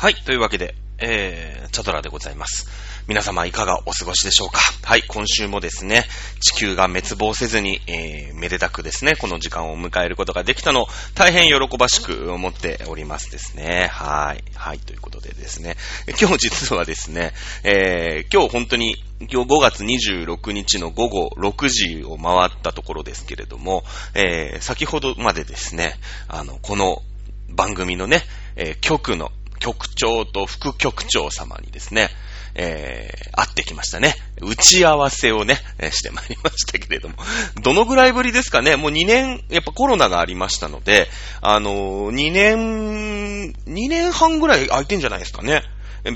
はい、というわけで、えー、チャドラでございます。皆様いかがお過ごしでしょうか？はい、今週もですね、地球が滅亡せずに、えー、めでたくですね、この時間を迎えることができたのを大変喜ばしく思っておりますですね。はい。はい、ということでですね、今日実はですね、えー、今日本当に、今日5月26日の午後6時を回ったところですけれども、えー、先ほどまでですね、あの、この番組のね、えー局の局長と副局長様にですね、えー、会ってきましたね。打ち合わせをね、してまいりましたけれども。どのぐらいぶりですかねもう2年、やっぱコロナがありましたので、あのー、2年、2年半ぐらい空いてんじゃないですかね。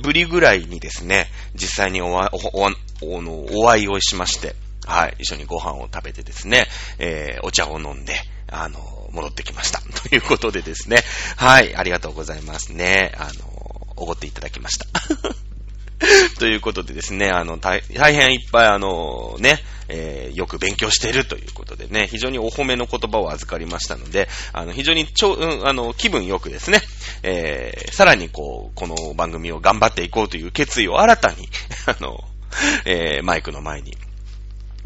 ぶりぐらいにですね、実際におわおおおのお会いをしまして、はい、一緒にご飯を食べてですね、えーお茶を飲んで、あの、戻ってきました。ということでですね、はい、ありがとうございますね。あの、おごっていただきました。ということでですね、あの、大変いっぱいあの、ね、えーよく勉強しているということでね、非常にお褒めの言葉を預かりましたので、あの、非常にちょ、うん、あの、気分よくですね、えーさらにこう、この番組を頑張っていこうという決意を新たに、あの、えーマイクの前に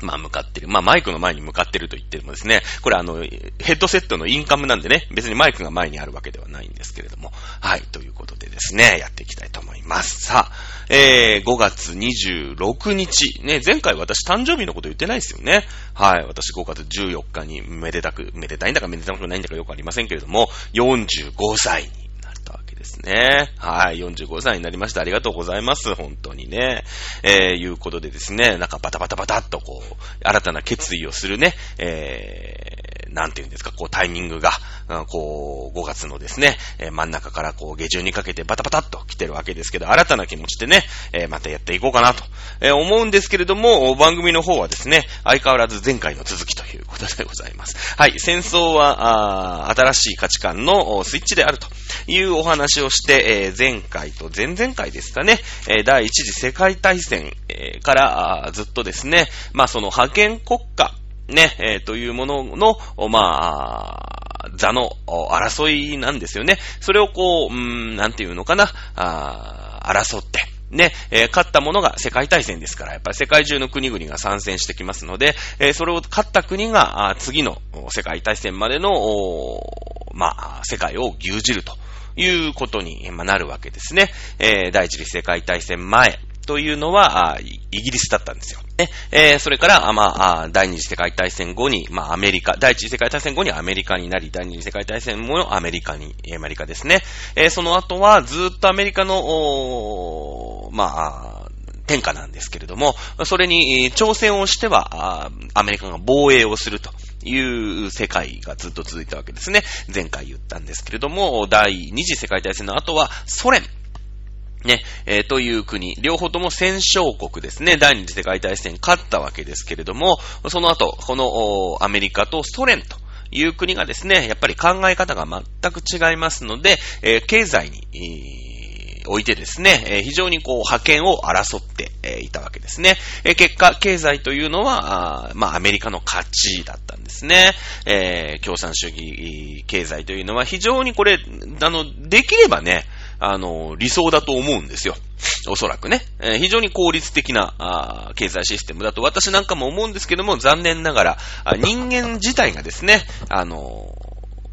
まあ、向かってる。まあ、マイクの前に向かってると言ってもですね、これあの、ヘッドセットのインカムなんでね、別にマイクが前にあるわけではないんですけれども、はい、ということでですね、やっていきたいと思います。さあ、えー、5月26日、ね、前回私誕生日のこと言ってないですよね。はい、私5月14日にめでたく、めでたいんだかめでたくないんだかよくありませんけれども、45歳にですね。はい、45歳になりました。ありがとうございます。本当にね。えー、いうことでですね、なんかバタバタバタっとこう、新たな決意をするね、え、なんていうんですか、こうタイミングが、こう、5月のですね、真ん中からこう、下旬にかけてバタバタっと来てるわけですけど、新たな気持ちでね、またやっていこうかなと、思うんですけれども、番組の方はですね、相変わらず前回の続きということでございます。はい、戦争は、新しい価値観のスイッチであるというお話をして、前回と前々回ですかね、第一次世界大戦、からずっとですね、まあその覇権国家、ね、えーというものの、まあ、座の争いなんですよね。それをこう、うん、なんていうのかな、あ争って、ね、えー勝ったものが世界大戦ですから、やっぱり世界中の国々が参戦してきますので、えーそれを勝った国が、次の世界大戦までの、まあ、世界を牛耳るということになるわけですね。えー第一次世界大戦前というのは、イギリスだったんですよ。ねえーそれから、まあ、第二次世界大戦後に、まあ、アメリカ、第一次世界大戦後にアメリカになり、第二次世界大戦もアメリカに、アメリカですね。えーその後は、ずっとアメリカの、まあ、天下なんですけれども、それに挑戦をしては、アメリカが防衛をすると。いう世界がずっと続いたわけですね。前回言ったんですけれども、第二次世界大戦の後はソ連。ね、えーという国、両方とも戦勝国ですね。第二次世界大戦勝ったわけですけれども、その後、このアメリカとソ連という国がですね、やっぱり考え方が全く違いますので、えー経済に、おいてですね、えー非常にこう、覇権を争って、えいたわけですね。え結果、経済というのは、あまあ、アメリカの勝ちだったんですね。え共産主義経済というのは非常にこれ、あの、できればね、あの、理想だと思うんですよ。おそらくね。えー非常に効率的なあ経済システムだと私なんかも思うんですけども、残念ながら、人間自体がですね、あの、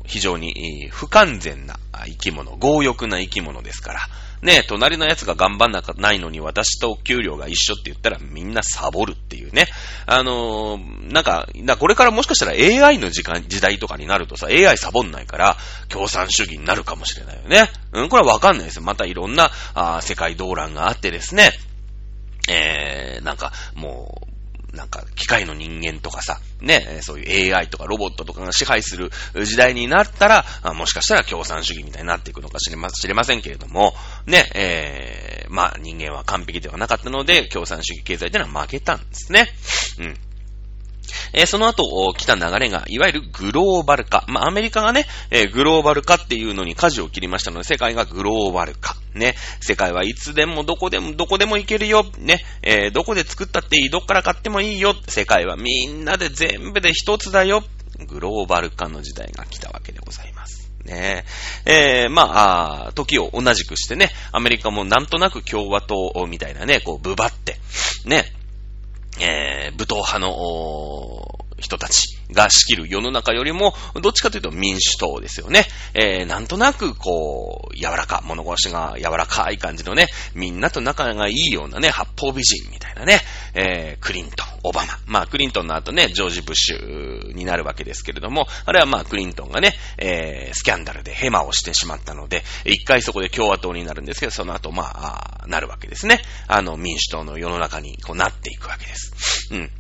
非常に不完全な生き物、強欲な生き物ですから。ね、隣のやつが頑張んなかないのに私と給料が一緒って言ったらみんなサボるっていうね。あのーなんか、なこれからもしかしたら AI の時間、時代とかになるとさ、AI サボんないから共産主義になるかもしれないよね。うん、これはわかんないですよ。またいろんなあ世界動乱があってですね。えー、なんか、もう、なんか、機械の人間とかさ、ね、そういう AI とかロボットとかが支配する時代になったら、もしかしたら共産主義みたいになっていくのか知れま知れませんけれども、ね、えー、まあ人間は完璧ではなかったので、共産主義経済というのは負けたんですね。うん。えーその後、来た流れが、いわゆるグローバル化。まあ、アメリカがね、えーグローバル化っていうのに舵を切りましたので、世界がグローバル化。ね。世界はいつでもどこでも、どこでも行けるよ。ね。えーどこで作ったっていい。どっから買ってもいいよ。世界はみんなで全部で一つだよ。グローバル化の時代が来たわけでございます。ねえー、まあ、時を同じくしてね、アメリカもなんとなく共和党みたいなね、こう、ぶばって、ね、えー、武闘派の、人たち。が仕切る世の中よりも、どっちかというと民主党ですよね。えー、なんとなく、こう、柔らか、物腰が柔らかい感じのね、みんなと仲がいいようなね、八方美人みたいなね、えー、クリントン、オバマ。まあ、クリントンの後ね、ジョージ・ブッシュになるわけですけれども、あれはまあ、クリントンがね、えー、スキャンダルでヘマをしてしまったので、一回そこで共和党になるんですけど、その後、まあ、なるわけですね。あの、民主党の世の中にこうなっていくわけです。うん。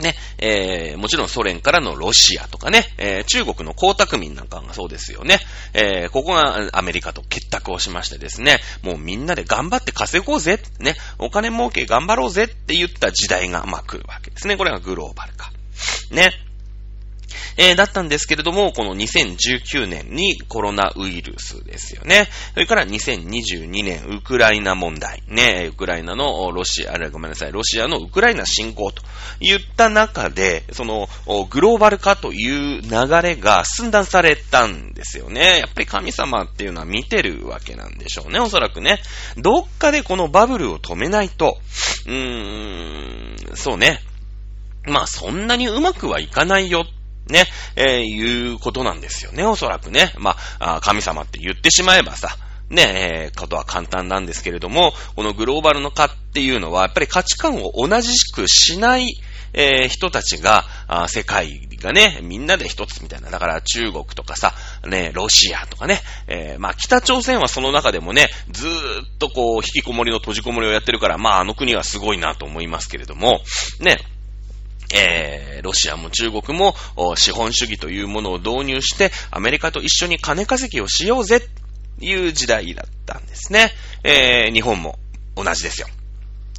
ね、えー、もちろんソ連からのロシアとかね、えー、中国の江沢民なんかがそうですよね。えー、ここがアメリカと結託をしましてですね、もうみんなで頑張って稼ごうぜ、ね、お金儲け頑張ろうぜって言った時代が、まあ来るわけですね。これがグローバル化。ね。えー、だったんですけれども、この2019年にコロナウイルスですよね。それから2022年、ウクライナ問題。ね、ウクライナのロシア、あれごめんなさい、ロシアのウクライナ侵攻と言った中で、その、グローバル化という流れが寸断されたんですよね。やっぱり神様っていうのは見てるわけなんでしょうね、おそらくね。どっかでこのバブルを止めないと、うーん、そうね。まあそんなにうまくはいかないよね、えー、いうことなんですよね、おそらくね。まあ、神様って言ってしまえばさ、ね、えー、ことは簡単なんですけれども、このグローバルの化っていうのは、やっぱり価値観を同じくしない、えー、人たちが、あ世界がね、みんなで一つみたいな。だから中国とかさ、ね、ロシアとかね、えー、まあ北朝鮮はその中でもね、ずーっとこう、引きこもりの閉じこもりをやってるから、まああの国はすごいなと思いますけれども、ね、えー、ロシアも中国も資本主義というものを導入して、アメリカと一緒に金稼ぎをしようぜ、という時代だったんですね。えー、日本も同じですよ。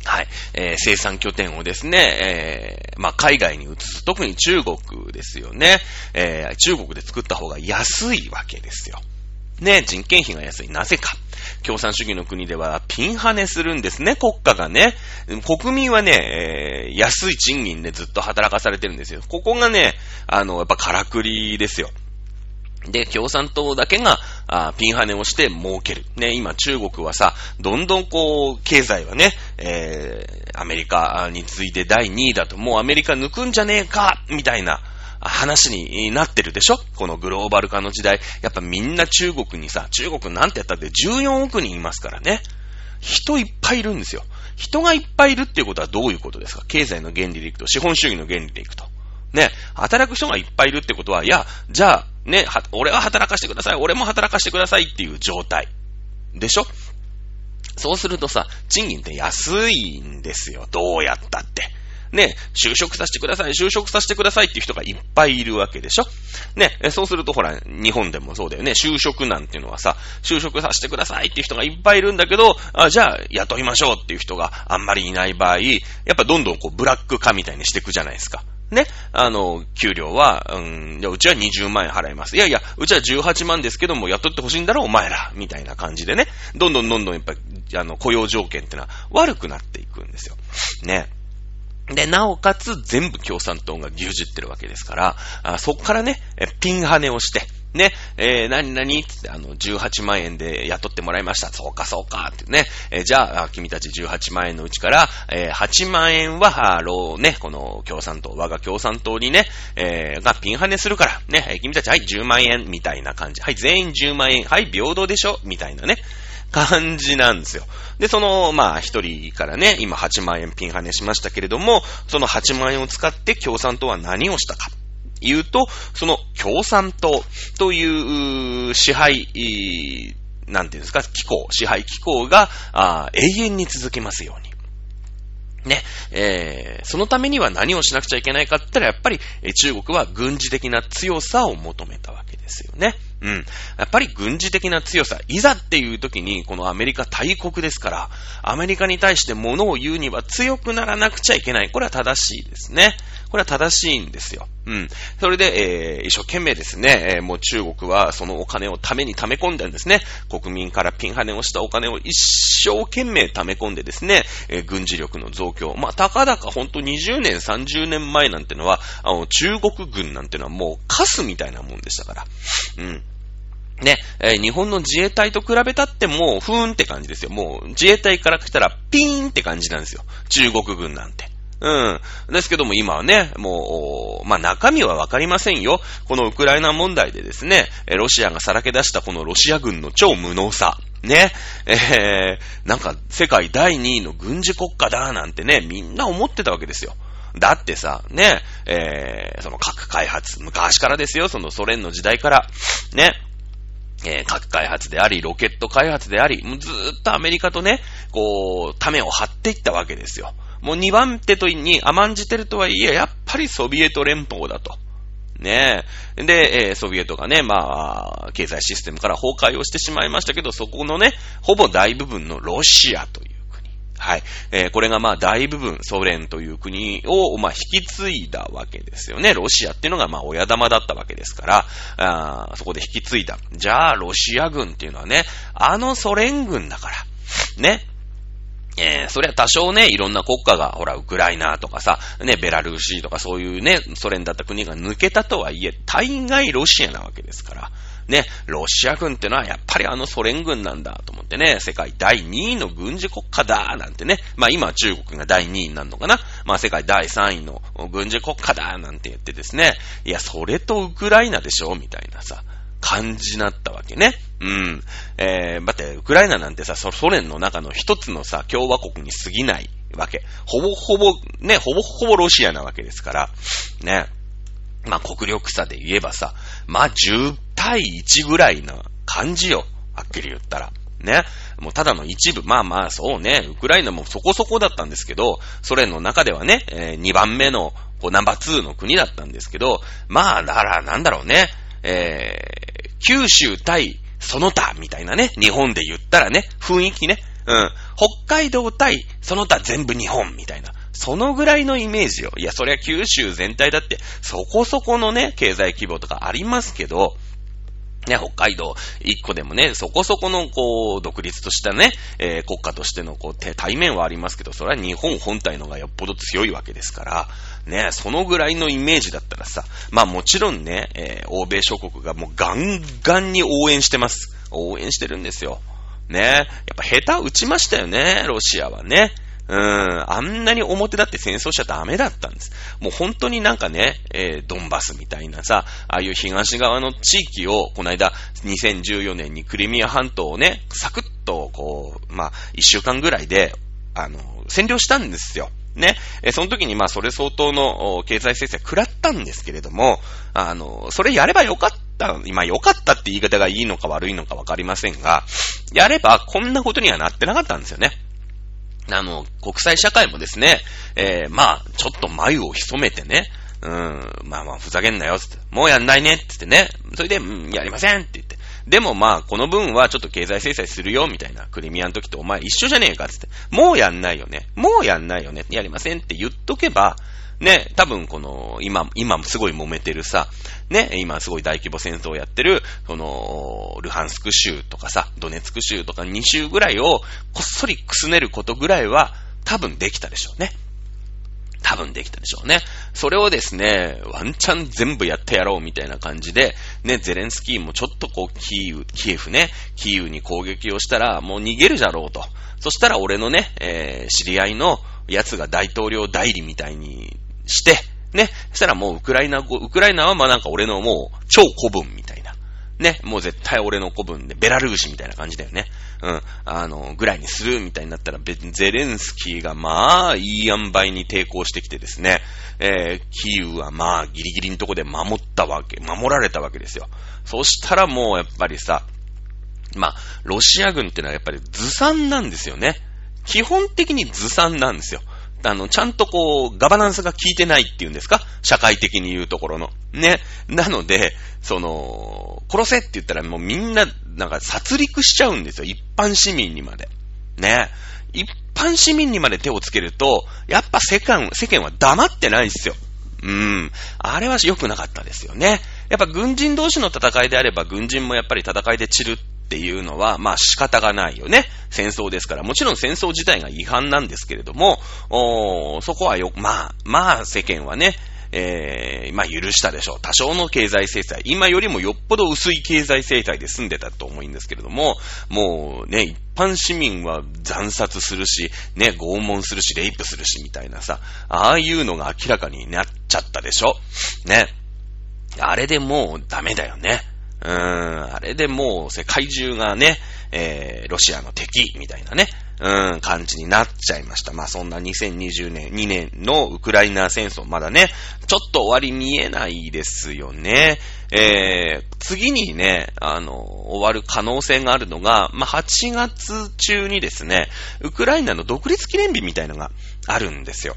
はい。えー、生産拠点をですね、えー、まあ、海外に移す。特に中国ですよね。えー、中国で作った方が安いわけですよ。ね、人件費が安い。なぜか。共産主義の国ではピンハネするんですね、国家がね。国民はね、えー、安い賃金でずっと働かされてるんですよ。ここがね、あの、やっぱからくりですよ。で、共産党だけが、あピンハネをして儲ける。ね、今中国はさ、どんどんこう、経済はね、えー、アメリカに次いで第2位だと、もうアメリカ抜くんじゃねえか、みたいな、話になってるでしょ？このグローバル化の時代。やっぱみんな中国にさ、中国なんてやったって14億人いますからね。人いっぱいいるんですよ。人がいっぱいいるっていうことはどういうことですか？経済の原理でいくと、資本主義の原理でいくと。ね、働く人がいっぱいいるってことは、いや、じゃあ、ね、俺は働かせてください、俺も働かせてくださいっていう状態。でしょ？そうするとさ、賃金って安いんですよ。どうやったって。ね、就職させてください、就職させてくださいっていう人がいっぱいいるわけでしょね、そうするとほら、日本でもそうだよね、就職なんていうのはさ、就職させてくださいっていう人がいっぱいいるんだけど、あじゃあ雇いましょうっていう人があんまりいない場合、やっぱどんどんこうブラック化みたいにしていくじゃないですか。ね、あの、給料は、うん、いや、うちは20万円払います。いやいや、うちは18万ですけども、雇ってほしいんだろ、お前ら、みたいな感じでね、どんどんどんどんやっぱり、あの、雇用条件ってのは悪くなっていくんですよ。ね。で、なおかつ全部共産党が牛耳ってるわけですから、あそこからね、ピンハネをして、ね、えー、何々って、あの、18万円で雇ってもらいました。そうか、そうか、ってね。えー、じゃあ、君たち18万円のうちから、えー、8万円は、あろうね、この共産党、我が共産党にね、えー、がピンハネするから、ね、君たち、はい、10万円、みたいな感じ。はい、全員10万円、はい、平等でしょ、みたいなね。感じなんですよ。で、その、まあ、一人からね、今8万円ピンハネしましたけれども、その8万円を使って共産党は何をしたか。言うと、その共産党という支配、なんていうんですか、機構、支配機構があ永遠に続きますように。ね、えー、そのためには何をしなくちゃいけないかって言ったら、やっぱり中国は軍事的な強さを求めたわけですよね。うん。やっぱり軍事的な強さ、いざっていう時に、このアメリカ大国ですから、アメリカに対して物を言うには強くならなくちゃいけない。これは正しいですね。これは正しいんですよ。うん。それで、えー、一生懸命ですね、えー、もう中国はそのお金をために溜め込んでんですね。国民からピンハネをしたお金を一生懸命溜め込んでですね、えー、軍事力の増強。まあ、たかだかほんと20年、30年前なんてのは、あの、中国軍なんてのはもうカスみたいなもんでしたから。うん。ね、えー日本の自衛隊と比べたってもう、ふーんって感じですよ。もう、自衛隊から来たら、ピーンって感じなんですよ。中国軍なんて。うん。ですけども今はね、もう、まあ中身はわかりませんよ。このウクライナ問題でですね、えロシアがさらけ出したこのロシア軍の超無能さ。ね。えー、なんか世界第2位の軍事国家だなんてね、みんな思ってたわけですよ。だってさ、ね、えー、その核開発、昔からですよ、そのソ連の時代から、ね、えー核開発であり、ロケット開発であり、もうずーっとアメリカとね、こう、ためを張っていったわけですよ。もう2番手とに甘んじてるとはいえ、やっぱりソビエト連邦だと。ねえ。で、えソビエトがね、まあ、経済システムから崩壊をしてしまいましたけど、そこのね、ほぼ大部分のロシアという。はい。えーこれがまあ大部分ソ連という国を、まあ引き継いだわけですよね。ロシアっていうのがまあ親玉だったわけですから、あそこで引き継いだ。じゃあ、ロシア軍っていうのはね、あのソ連軍だから、ね。えー、そりゃ多少ね、いろんな国家が、ほら、ウクライナとかさ、ね、ベラルーシとかそういうね、ソ連だった国が抜けたとはいえ、大概ロシアなわけですから。ね、ロシア軍ってのはやっぱりあのソ連軍なんだと思ってね、世界第2位の軍事国家だなんてね、まあ今中国が第2位になるのかな、まあ世界第3位の軍事国家だなんて言ってですね、いや、それとウクライナでしょみたいなさ、感じになったわけね。うん。えー、だって、ウクライナなんてさ、ソ連の中の一つのさ、共和国に過ぎないわけ。ほぼほぼ、ね、ほぼほぼロシアなわけですから、ね。まあ、国力差で言えばさ、まあ、10対1ぐらいな感じよ。はっきり言ったら。ね。もうただの一部。まあまあ、そうね。ウクライナもそこそこだったんですけど、ソ連の中ではね、え2番目の、こう、ナンバー2の国だったんですけど、まあ、だから、なんだろうね。えー、九州対その他みたいなね。日本で言ったらね、雰囲気ね。うん。北海道対その他全部日本みたいな。そのぐらいのイメージよ。いや、そりゃ九州全体だって、そこそこのね、経済規模とかありますけど、ね、北海道一個でもね、そこそこの、こう、独立としたね、えー国家としての、こう、対面はありますけど、それは日本本体のがよっぽど強いわけですから、ね、そのぐらいのイメージだったらさ、まあもちろんね、えー欧米諸国がもうガンガンに応援してます。応援してるんですよ。ね、やっぱ下手打ちましたよね、ロシアはね。うん、あんなに表だって戦争しちゃダメだったんです。もう本当になんかね、えードンバスみたいなさ、ああいう東側の地域を、この間、2014年にクリミア半島をね、サクッと、こう、まあ、一週間ぐらいで、あの、占領したんですよ。ね。えその時にまあ、それ相当の経済制裁食らったんですけれども、あの、それやればよかった、今良かったって言い方がいいのか悪いのかわかりませんが、やればこんなことにはなってなかったんですよね。あの、国際社会もですね、えー、まあ、ちょっと眉を潜めてね、うん、まあまあ、ふざけんなよ、つって、もうやんないね、つってね、それで、うん、やりませんって言って。でもまあ、この分はちょっと経済制裁するよ、みたいな。クリミアの時とお前一緒じゃねえか、つって。もうやんないよね。もうやんないよね。やりませんって言っとけば、ね、多分この、今、今すごい揉めてるさ、ね、今すごい大規模戦争をやってる、その、ルハンスク州とかさ、ドネツク州とか2州ぐらいを、こっそりくすねることぐらいは、多分できたでしょうね。多分できたでしょうね。それをですね、ワンチャン全部やってやろうみたいな感じで、ね、ゼレンスキーもちょっとこう、キーウ、キエフね、キーウに攻撃をしたら、もう逃げるじゃろうと。そしたら俺のね、えー知り合いのやつが大統領代理みたいにして、ね、そしたらもうウクライナ語、ウクライナはまあなんか俺のもう超古文みたいな。ね、もう絶対俺の古文で、ベラルーシみたいな感じだよね。うん、あの、ぐらいにするみたいになったら、ゼレンスキーがまあ、いい塩梅に抵抗してきてですね、えー、キーウはまあ、ギリギリのとこで守ったわけ、守られたわけですよ。そしたらもうやっぱりさ、まあ、ロシア軍ってのはやっぱりずさんなんですよね。基本的にずさんなんですよ。あの、ちゃんとこう、ガバナンスが効いてないっていうんですか？社会的に言うところの。ね。なので、その、殺せって言ったらもうみんな、なんか殺戮しちゃうんですよ。一般市民にまで。ね。一般市民にまで手をつけると、やっぱ世間、世間は黙ってないですよ。うん。あれは良くなかったですよね。やっぱ軍人同士の戦いであれば、軍人もやっぱり戦いで散るっていうのは、まあ仕方がないよね。戦争ですから。もちろん戦争自体が違反なんですけれども、おーそこはよ、まあ、まあ世間はね、えー、まあ許したでしょう。多少の経済制裁。今よりもよっぽど薄い経済制裁で済んでたと思うんですけれども、もうね、一般市民は惨殺するし、ね、拷問するし、レイプするし、みたいなさ、ああいうのが明らかになっちゃったでしょ。ね。あれでもうダメだよね。うーん、あれでもう世界中がね、えー、ロシアの敵みたいなね、うん、感じになっちゃいました。まあそんな2020年、2年のウクライナ戦争、まだね、ちょっと終わり見えないですよね。えー、次にね、あの、終わる可能性があるのが、まあ8月中にですね、ウクライナの独立記念日みたいのがあるんですよ。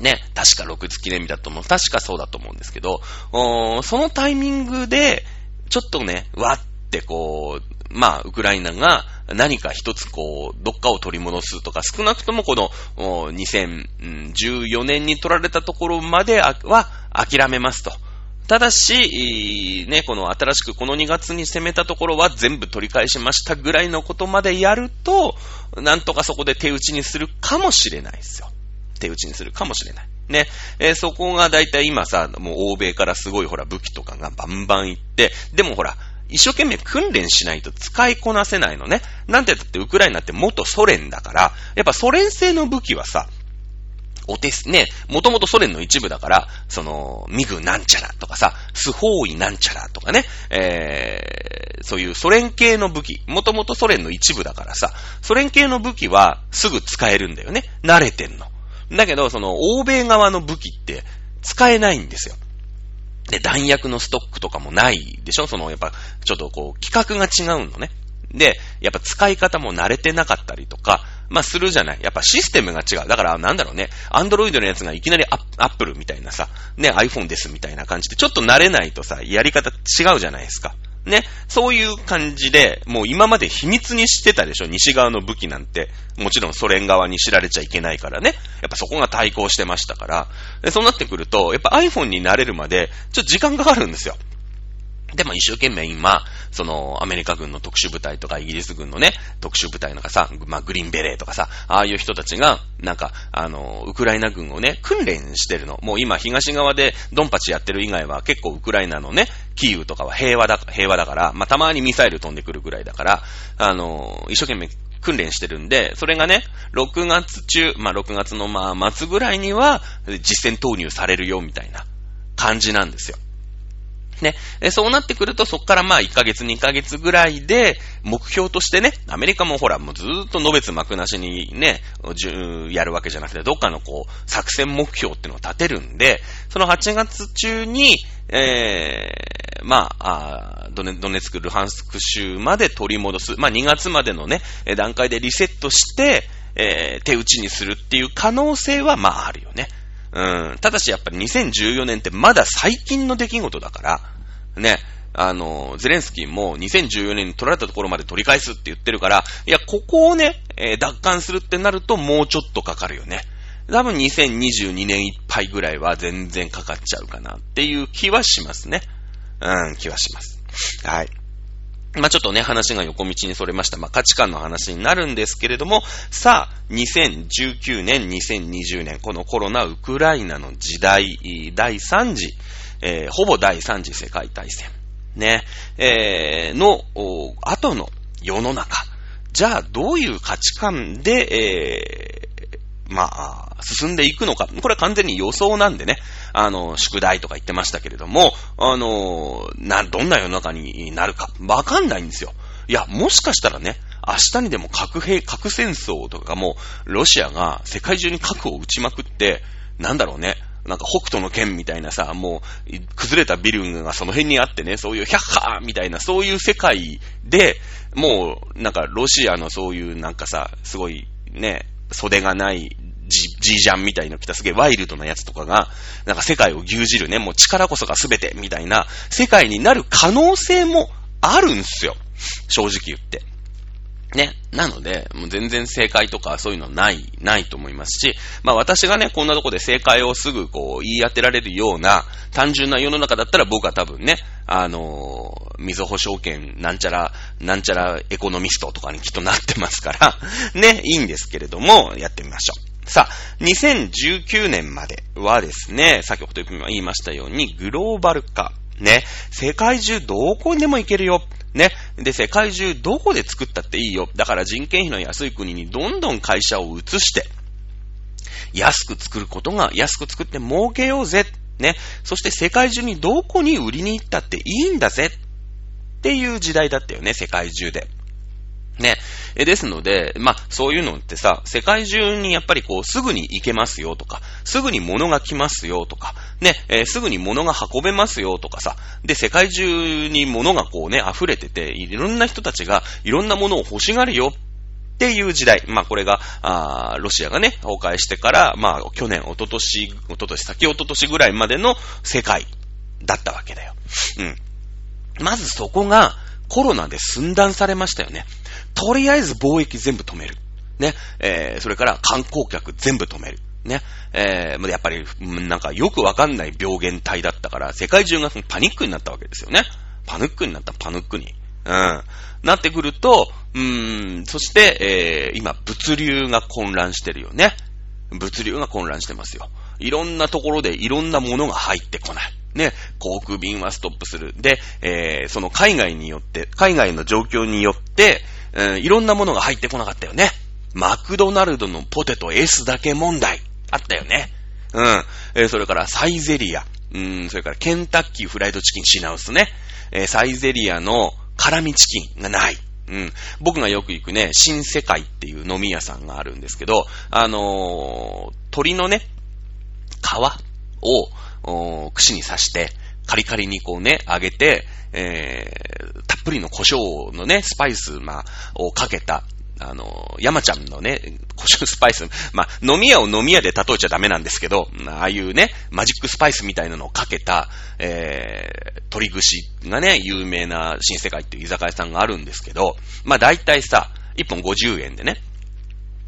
ね、確か6月記念日だと思う。確かそうだと思うんですけど、そのタイミングで、ちょっとね、わってこう、まあ、ウクライナが何か一つこう、どっかを取り戻すとか、少なくともこの2014年に取られたところまでは諦めますと。ただし、ね、この新しくこの2月に攻めたところは全部取り返しましたぐらいのことまでやると、なんとかそこで手打ちにするかもしれないですよ。手打ちにするかもしれない。ね、えー、そこがだいたい今さ、もう欧米からすごいほら武器とかがバンバン行って、でもほら、一生懸命訓練しないと使いこなせないのね。なんて言ったってウクライナって元ソ連だから、やっぱソ連製の武器はさ、お手す、ね、もともとソ連の一部だから、その、ミグなんちゃらとかさ、スホーイなんちゃらとかね、えー、そういうソ連系の武器、もともとソ連の一部だからさ、ソ連系の武器はすぐ使えるんだよね。慣れてんの。だけど、その、欧米側の武器って使えないんですよ。で、弾薬のストックとかもないでしょ？その、やっぱ、ちょっとこう、規格が違うのね。で、やっぱ使い方も慣れてなかったりとか、まあするじゃない？やっぱシステムが違う。だからなんだろうね。アンドロイドのやつがいきなりアップルみたいなさ、ね、iPhone ですみたいな感じで、ちょっと慣れないとさ、やり方違うじゃないですか。ね。そういう感じで、もう今まで秘密にしてたでしょ西側の武器なんて。もちろんソ連側に知られちゃいけないからね。やっぱそこが対抗してましたから。でそうなってくると、やっぱ iPhone になれるまで、ちょっと時間かかるんですよ。でも一生懸命今、その、アメリカ軍の特殊部隊とかイギリス軍のね、特殊部隊とかさ、まあ、グリーンベレーとかさ、ああいう人たちが、なんか、あの、ウクライナ軍をね、訓練してるの。もう今、東側でドンパチやってる以外は結構ウクライナのね、キーウとかは平和だ、平和だから、まあ、たまにミサイル飛んでくるぐらいだから、あの、一生懸命訓練してるんで、それがね、6月中、まあ、6月のまあ、末ぐらいには、実戦投入されるよ、みたいな感じなんですよ。ね。そうなってくると、そこからまあ1ヶ月2ヶ月ぐらいで、目標としてね、アメリカもほら、もうずーっとのべつ幕なしにね、やるわけじゃなくて、どっかのこう、作戦目標っていうのを立てるんで、その8月中に、えー、まあ、ドネドネツク、ルハンスク州まで取り戻す。まあ2月までのね、段階でリセットして、えー、手打ちにするっていう可能性はまああるよね。うん。ただしやっぱり2014年ってまだ最近の出来事だから、ね。あの、ゼレンスキーも2014年に取られたところまで取り返すって言ってるから、いや、ここをね、えー、奪還するってなるともうちょっとかかるよね。多分2022年いっぱいぐらいは全然かかっちゃうかなっていう気はしますね。うん、気はします。はい。まあ、ちょっとね、話が横道にそれました。まあ、価値観の話になるんですけれども、さあ、2019年、2020年、このコロナ、ウクライナの時代、第3次、えー、ほぼ第3次世界大戦、ね、えー、の、後の世の中。じゃあ、どういう価値観で、えー、まあ、進んでいくのか。これは完全に予想なんでね。あの、宿題とか言ってましたけれども、あの、な、どんな世の中になるか、わかんないんですよ。いや、もしかしたらね、明日にでも核兵、核戦争とかも、ロシアが世界中に核を撃ちまくって、なんだろうね、なんか北斗の剣みたいなさ、もう、崩れたビルがその辺にあってね、そういうヒャッハーみたいな、そういう世界で、もう、なんかロシアのそういうなんかさ、すごいね、袖がないジージャンみたいの着たすげえワイルドなやつとかが、なんか世界を牛耳るね、もう力こそが全てみたいな世界になる可能性もあるんすよ。正直言って。ね。なので、もう全然正解とかそういうのない、ないと思いますし、まあ私がね、こんなとこで正解をすぐこう言い当てられるような単純な世の中だったら僕は多分ね、あのー、みずほ証券なんちゃら、なんちゃらエコノミストとかにきっとなってますから、ね、いいんですけれども、やってみましょう。さあ、2019年まではですね、先ほど言いましたように、グローバル化。ね、世界中どこにでも行けるよ。ね。で、世界中どこで作ったっていいよ。だから人件費の安い国にどんどん会社を移して、安く作ることが、安く作って儲けようぜ。ね。そして世界中にどこに売りに行ったっていいんだぜ。っていう時代だったよね、世界中で。ね。え、ですので、まあ、そういうのってさ、世界中にやっぱりこう、すぐに行けますよとか、すぐに物が来ますよとか、ね、えー、すぐに物が運べますよとかさ、で、世界中に物がこうね、溢れてて、いろんな人たちがいろんなものを欲しがるよっていう時代。まあこれが、あロシアがね、崩壊してから、まあ去年、一昨年、一昨年、先一昨年ぐらいまでの世界だったわけだよ。うん。まずそこがコロナで寸断されましたよね。とりあえず貿易全部止める。ね。えー、それから観光客全部止める。ね。えー、やっぱり、なんかよくわかんない病原体だったから、世界中がパニックになったわけですよね。パニックになった、パニックに。うん。なってくると、うーん、そして、えー、今、物流が混乱してるよね。物流が混乱してますよ。いろんなところでいろんなものが入ってこない。ね、航空便はストップする。で、えー、その海外によって、海外の状況によって、えー、いろんなものが入ってこなかったよね。マクドナルドのポテト S だけ問題。あったよね。うん。えー、それからサイゼリア。うん、それからケンタッキーフライドチキン品薄ね。えー、サイゼリアの辛味チキンがない。うん。僕がよく行くね、新世界っていう飲み屋さんがあるんですけど、あのー、鳥のね、皮を、串に刺して、カリカリにこうね、揚げて、えー、たっぷりの胡椒のね、スパイス、まあ、をかけた、あの、山ちゃんのね、胡椒スパイス、まあ、飲み屋を飲み屋で例えちゃダメなんですけど、ああいうね、マジックスパイスみたいなのをかけた、えー、鳥串がね、有名な新世界っていう居酒屋さんがあるんですけど、まあ大体さ、1本50円でね、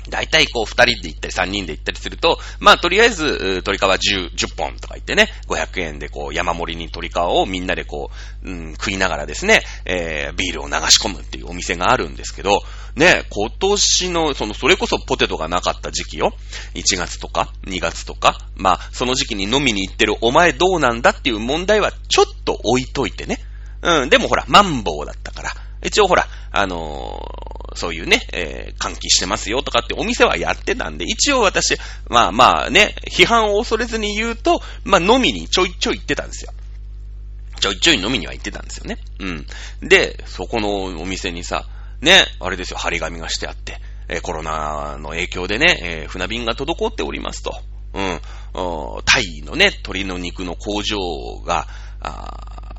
大体こう二人で行ったり三人で行ったりすると、まあとりあえず、鶏皮10、10本とか言ってね、500円でこう山盛りに鶏皮をみんなでこう、うん、食いながらですね、えー、ビールを流し込むっていうお店があるんですけど、ね、今年の、その、それこそポテトがなかった時期よ。1月とか、2月とか、まあ、その時期に飲みに行ってるお前どうなんだっていう問題はちょっと置いといてね。うん、でもほら、マンボウだったから、一応ほら、あの、そういうね、えー、換気してますよとかってお店はやってたんで、一応私、まあまあね、批判を恐れずに言うと、まあ飲みにちょいちょい行ってたんですよ。ちょいちょい飲みには行ってたんですよね。うん。で、そこのお店にさ、ね、あれですよ、張り紙がしてあって、えー、コロナの影響でね、えー、船便が滞っておりますと。うん。タイのね、鶏の肉の工場が、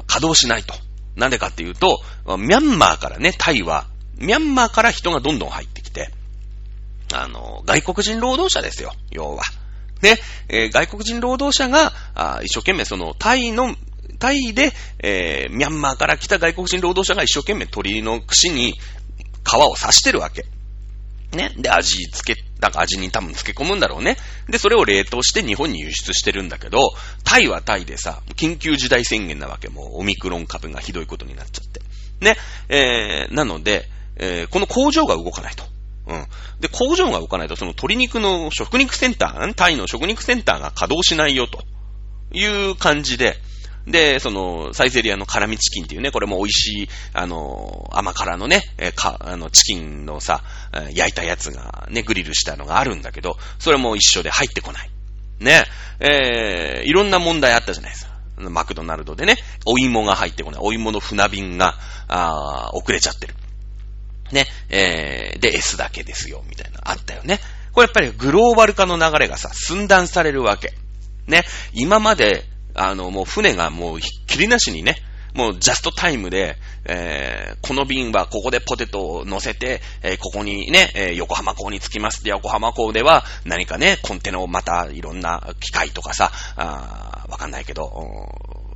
稼働しないと。なんでかっていうと、ミャンマーからね、タイは、ミャンマーから人がどんどん入ってきて、あの、外国人労働者ですよ、要は。ね、えー、外国人労働者が、あ一生懸命その、タイの、タイで、えー、ミャンマーから来た外国人労働者が一生懸命鳥の串に皮を刺してるわけ。ね。で、味付け、なんか味に多分漬け込むんだろうね。で、それを冷凍して日本に輸出してるんだけど、タイはタイでさ、緊急事態宣言なわけ。もうオミクロン株がひどいことになっちゃって。ね。えー、なので、えー、この工場が動かないと。うん。で、工場が動かないと、その鶏肉の食肉センター、タイの食肉センターが稼働しないよという感じで、で、その、サイゼリアの辛味チキンっていうね、これも美味しい、あの、甘辛のね、えか、あの、チキンのさ、焼いたやつがね、グリルしたのがあるんだけど、それも一緒で入ってこない。ね、えー、いろんな問題あったじゃないですか。マクドナルドでね、お芋が入ってこない。お芋の船便が、あ遅れちゃってる。ね、えー、で、S だけですよ、みたいな、あったよね。これやっぱりグローバル化の流れがさ、寸断されるわけ。ね、今まで、あの、もう船がもうひっきりなしにね、もうジャストタイムで、えー、この便はここでポテトを乗せて、えー、ここにね、えー、横浜港に着きますで、横浜港では何かね、コンテナをまたいろんな機械とかさ、あわかんないけど、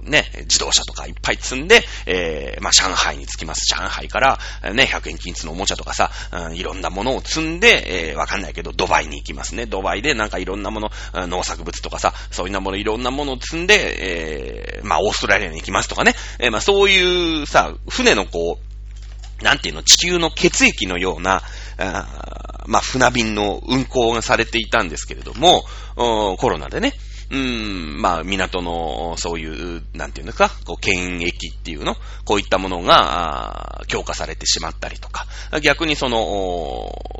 ね、自動車とかいっぱい積んで、えー、まあ、上海に着きます。上海から、ね、100円均一のおもちゃとかさ、うん、いろんなものを積んで、えー、わかんないけど、ドバイに行きますね。ドバイでなんかいろんなもの、農作物とかさ、そういうもの、いろんなものを積んで、えー、まあ、オーストラリアに行きますとかね。えー、まあ、そういうさ、船のこう、なんていうの、地球の血液のような、あまあ、船便の運航がされていたんですけれども、コロナでね、うーん、まあ、港の、そういう、なんていうんですか、こう、検疫っていうの？こういったものが、強化されてしまったりとか、逆にその、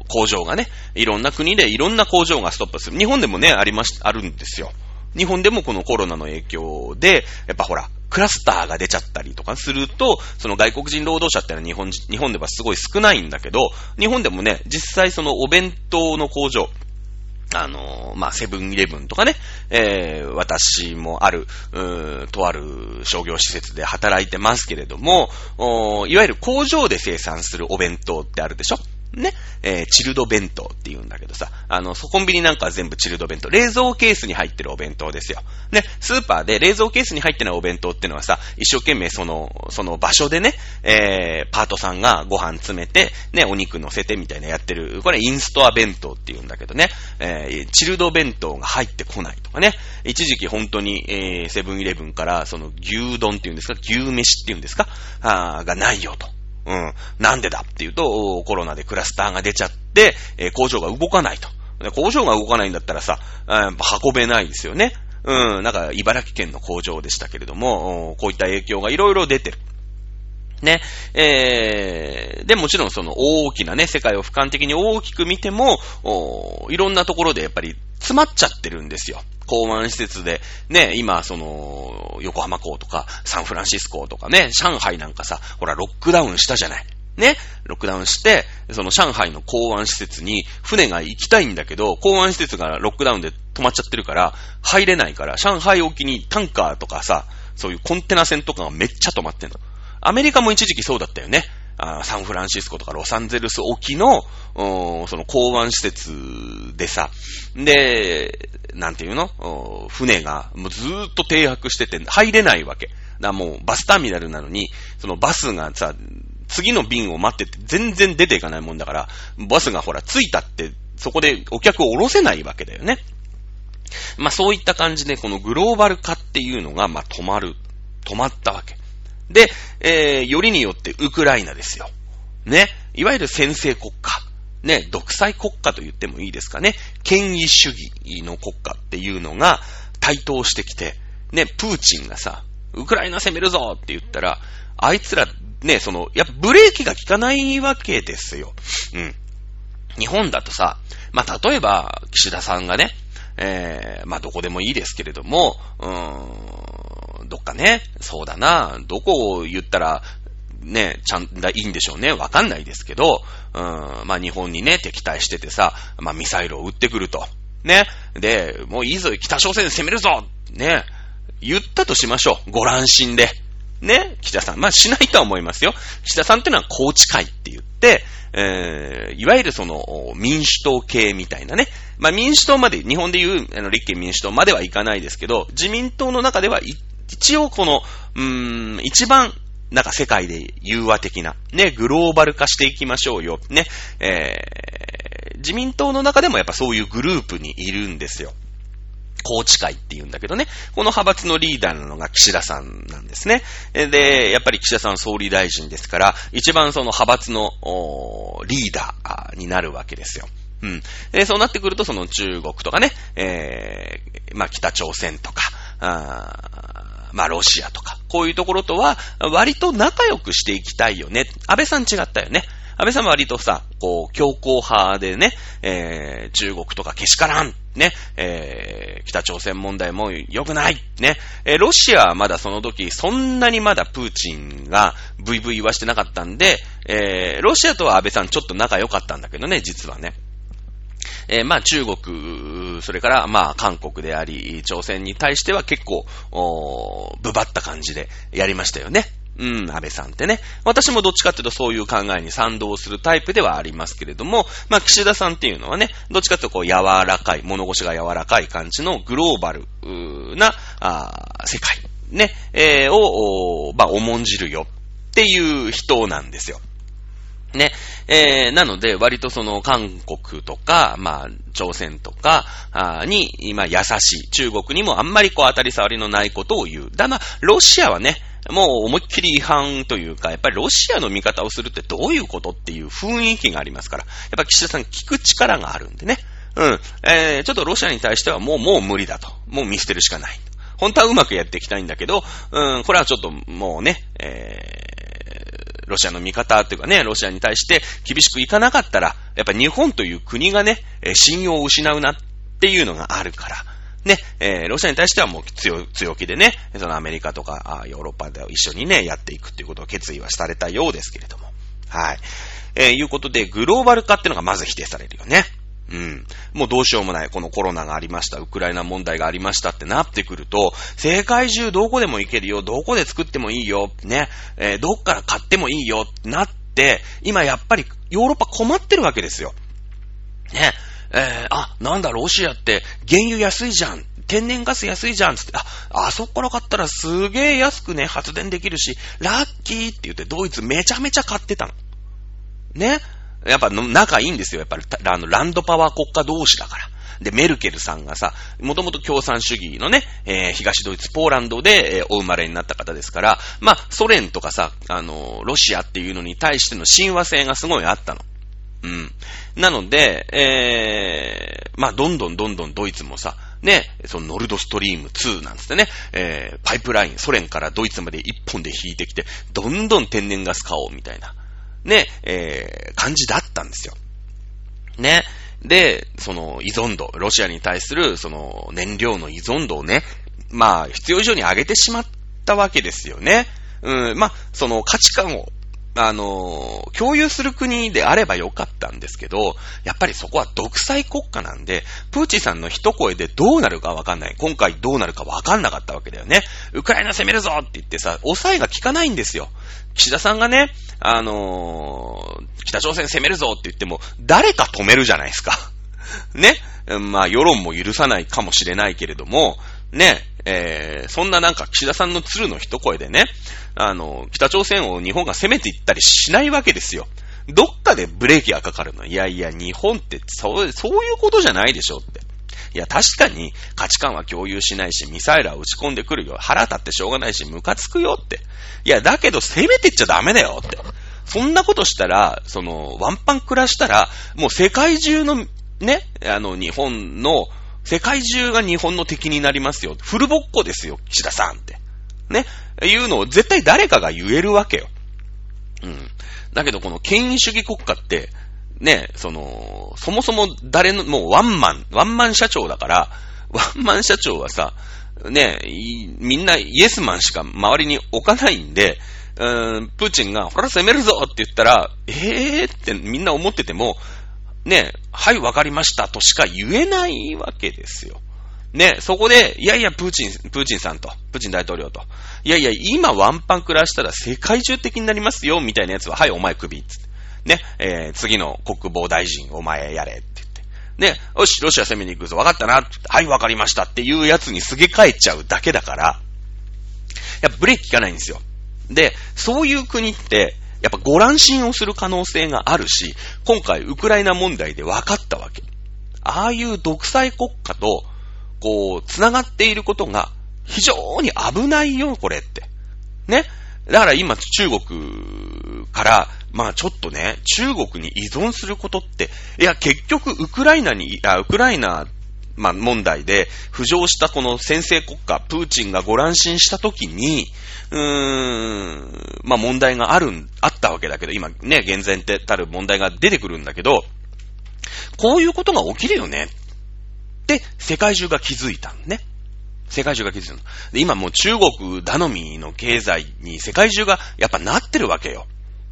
工場がね、いろんな国でいろんな工場がストップする。日本でもね、ありまし、あるんですよ。日本でもこのコロナの影響で、やっぱほら、クラスターが出ちゃったりとかすると、その外国人労働者ってのは日本、日本ではすごい少ないんだけど、日本でもね、実際そのお弁当の工場、あのまあ、セブンイレブンとかね、えー、私もある、うーんとある商業施設で働いてますけれども、いわゆる工場で生産するお弁当ってあるでしょ？ね、えー、チルド弁当って言うんだけどさ、あの、コンビニなんかは全部チルド弁当。冷蔵ケースに入ってるお弁当ですよ。ね、スーパーで冷蔵ケースに入ってないお弁当ってのはさ、一生懸命その、その場所でね、えー、パートさんがご飯詰めて、ね、お肉乗せてみたいなやってる、これインストア弁当って言うんだけどね、えー、チルド弁当が入ってこないとかね、一時期本当に、えー、セブンイレブンからその牛丼っていうんですか、牛飯っていうんですか、あがないよと。うん。なんでだっていうと、コロナでクラスターが出ちゃって、え、工場が動かないと。工場が動かないんだったらさ、運べないですよね。うん。なんか、茨城県の工場でしたけれども、こういった影響がいろいろ出てる。ね。えー、で、もちろんその大きなね、世界を俯瞰的に大きく見ても、いろんなところでやっぱり詰まっちゃってるんですよ。港湾施設で、ね、今、その、横浜港とか、サンフランシスコとかね、上海なんかさ、ほら、ロックダウンしたじゃない。ね、ロックダウンして、その上海の港湾施設に船が行きたいんだけど、港湾施設がロックダウンで止まっちゃってるから、入れないから、上海沖にタンカーとかさ、そういうコンテナ船とかがめっちゃ止まってんの。アメリカも一時期そうだったよね。あサンフランシスコとかロサンゼルス沖の、その港湾施設でさ、で、なんていうの？船がもうずーっと停泊してて入れないわけ。だもうバスターミナルなのに、そのバスがさ、次の便を待ってて全然出ていかないもんだから、バスがほら着いたって、そこでお客を降ろせないわけだよね。まあそういった感じで、このグローバル化っていうのが、まあ止まる。止まったわけ。で、えー、よりによってウクライナですよ。ね。いわゆる先制国家。ね、独裁国家と言ってもいいですかね。権威主義の国家っていうのが台頭してきて、ね、プーチンがさ、ウクライナ攻めるぞって言ったら、あいつら、ね、その、やっぱブレーキが効かないわけですよ。うん。日本だとさ、まあ、例えば、岸田さんがね、えー、まあ、どこでもいいですけれども、うーん、どっかね、そうだな、どこを言ったら、ね、ちゃんだ、いいんでしょうね。わかんないですけど、うん、まあ日本にね、敵対しててさ、まあミサイルを撃ってくると。ね。で、もういいぞ、北朝鮮攻めるぞね。言ったとしましょう。ご乱心で。ね。岸田さん。まあしないとは思いますよ。岸田さんってのは宏池会って言って、えー、いわゆるその民主党系みたいなね。まあ民主党まで、日本でいうあの立憲民主党まではいかないですけど、自民党の中では一応この、うーん、一番なんか世界で融和的な、ね、グローバル化していきましょうよ、ね、えー、自民党の中でもやっぱそういうグループにいるんですよ。高知会って言うんだけどね、この派閥のリーダーなのが岸田さんなんですね。で、やっぱり岸田さん総理大臣ですから、一番その派閥のリーダーになるわけですよ。うん。で、そうなってくると、その中国とかね、えー、まあ北朝鮮とか、あまあロシアとか、こういうところとは割と仲良くしていきたいよね。安倍さん違ったよね。安倍さんは割とさ、こう、強硬派でね、えー、中国とかけしからん、ね、えー、北朝鮮問題も良くない、ね、えー、ロシアはまだその時、そんなにまだプーチンがブイブイ言わしてなかったんで、えー、ロシアとは安倍さんちょっと仲良かったんだけどね、実はね。えー、まあ中国、それからまあ韓国であり、朝鮮に対しては結構、ぶばった感じでやりましたよね。うん、安倍さんってね。私もどっちかっていうとそういう考えに賛同するタイプではありますけれども、まあ岸田さんっていうのはね、どっちかっていうとこう柔らかい、物腰が柔らかい感じのグローバルな、あ世界、ね、えー、を、まあ重んじるよっていう人なんですよ。ね。えー、なので、割とその韓国とか、まあ、朝鮮とか、あに、まあ、優しい。中国にもあんまりこう当たり障りのないことを言う。だな、ロシアはね、もう思いっきり違反というか、やっぱりロシアの味方をするってどういうことっていう雰囲気がありますから、やっぱ岸田さん聞く力があるんでね。うん。えー、ちょっとロシアに対してはもう、もう無理だと。もう見捨てるしかない。本当はうまくやっていきたいんだけど、うん、これはちょっともうね、えー、ロシアの味方というかね、ロシアに対して厳しくいかなかったら、やっぱ日本という国がね、信用を失うなっていうのがあるから、ね、えー、ロシアに対してはもう強、強気でね、そのアメリカとかヨーロッパで一緒にね、やっていくっていうことを決意はされたようですけれども。はい。えー、いうことで、グローバル化っていうのがまず否定されるよね。うん。もうどうしようもない。このコロナがありました。ウクライナ問題がありましたってなってくると、世界中どこでも行けるよ。どこで作ってもいいよ。ね。えー、どっから買ってもいいよ。ってなって、今やっぱりヨーロッパ困ってるわけですよ。ね。えー、あ、なんだ、ロシアって原油安いじゃん。天然ガス安いじゃんつって、あ、あそこから買ったらすげえ安くね、発電できるし、ラッキーって言ってドイツめちゃめちゃ買ってたの。ね。やっぱ仲いいんですよ。やっぱり、あの、ランドパワー国家同士だから。で、メルケルさんがさ、もともと共産主義のね、えー、東ドイツ、ポーランドで、えー、お生まれになった方ですから、まあ、ソ連とかさ、あの、ロシアっていうのに対しての親和性がすごいあったの。うん。なので、えー、まあ、どんどんどんどんドイツもさ、ね、そのノルドストリーム2なんつってね、えー、パイプライン、ソ連からドイツまで一本で引いてきて、どんどん天然ガス買おうみたいな、ね、えー、感じだったんですよ。ね。で、その依存度、ロシアに対するその燃料の依存度をね、まあ、必要以上に上げてしまったわけですよね。うん、まあ、その価値観をあの、共有する国であればよかったんですけど、やっぱりそこは独裁国家なんで、プーチンさんの一声でどうなるかわかんない。今回どうなるかわかんなかったわけだよね。ウクライナ攻めるぞって言ってさ、抑えが効かないんですよ。岸田さんがね、あのー、北朝鮮攻めるぞって言っても、誰か止めるじゃないですか。ね。まあ、世論も許さないかもしれないけれども、ね、えー、そんななんか岸田さんの鶴の一声でね、あの、北朝鮮を日本が攻めていったりしないわけですよ。どっかでブレーキがかかるの。いやいや、日本ってそう、そういうことじゃないでしょって。いや、確かに価値観は共有しないし、ミサイルは撃ち込んでくるよ。腹立ってしょうがないし、ムカつくよって。いや、だけど攻めてっちゃダメだよって。そんなことしたら、その、ワンパン暮らしたら、もう世界中の、ね、あの、日本の、世界中が日本の敵になりますよ。フルボッコですよ、岸田さんって。ね。いうのを絶対誰かが言えるわけよ。うん。だけどこの権威主義国家って、ね、その、そもそも誰の、もうワンマン、ワンマン社長だから、ワンマン社長はさ、ね、みんなイエスマンしか周りに置かないんで、うーん、プーチンが、ほら攻めるぞって言ったら、ええーってみんな思ってても、ね、はい、わかりましたとしか言えないわけですよ。ね、そこで、いやいや、プーチン、プーチンさんと、プーチン大統領と、いやいや、今ワンパン暮らしたら世界中的になりますよ、みたいなやつは、はい、お前首、つって。ね、えー、次の国防大臣、お前やれ、って言って。ね、よし、ロシア攻めに行くぞ、わかったな、はい、わかりましたっていうやつにすげ替えちゃうだけだから、やっぱブレーキ効かないんですよ。で、そういう国って、やっぱご乱心をする可能性があるし、今回ウクライナ問題で分かったわけ。ああいう独裁国家と、こう、繋がっていることが非常に危ないよ、これって。ね。だから今中国から、まあちょっとね、中国に依存することって、いや結局ウクライナに、あウクライナ、まあ問題で浮上したこの先制国家、プーチンがご乱心した時に、うーん、まあ問題があるん、あったわけだけど、今ね、厳然たる問題が出てくるんだけど、こういうことが起きるよね。で、世界中が気づいたんね。世界中が気づいたの。で、今もう中国頼みの経済に世界中がやっぱなってるわけよ。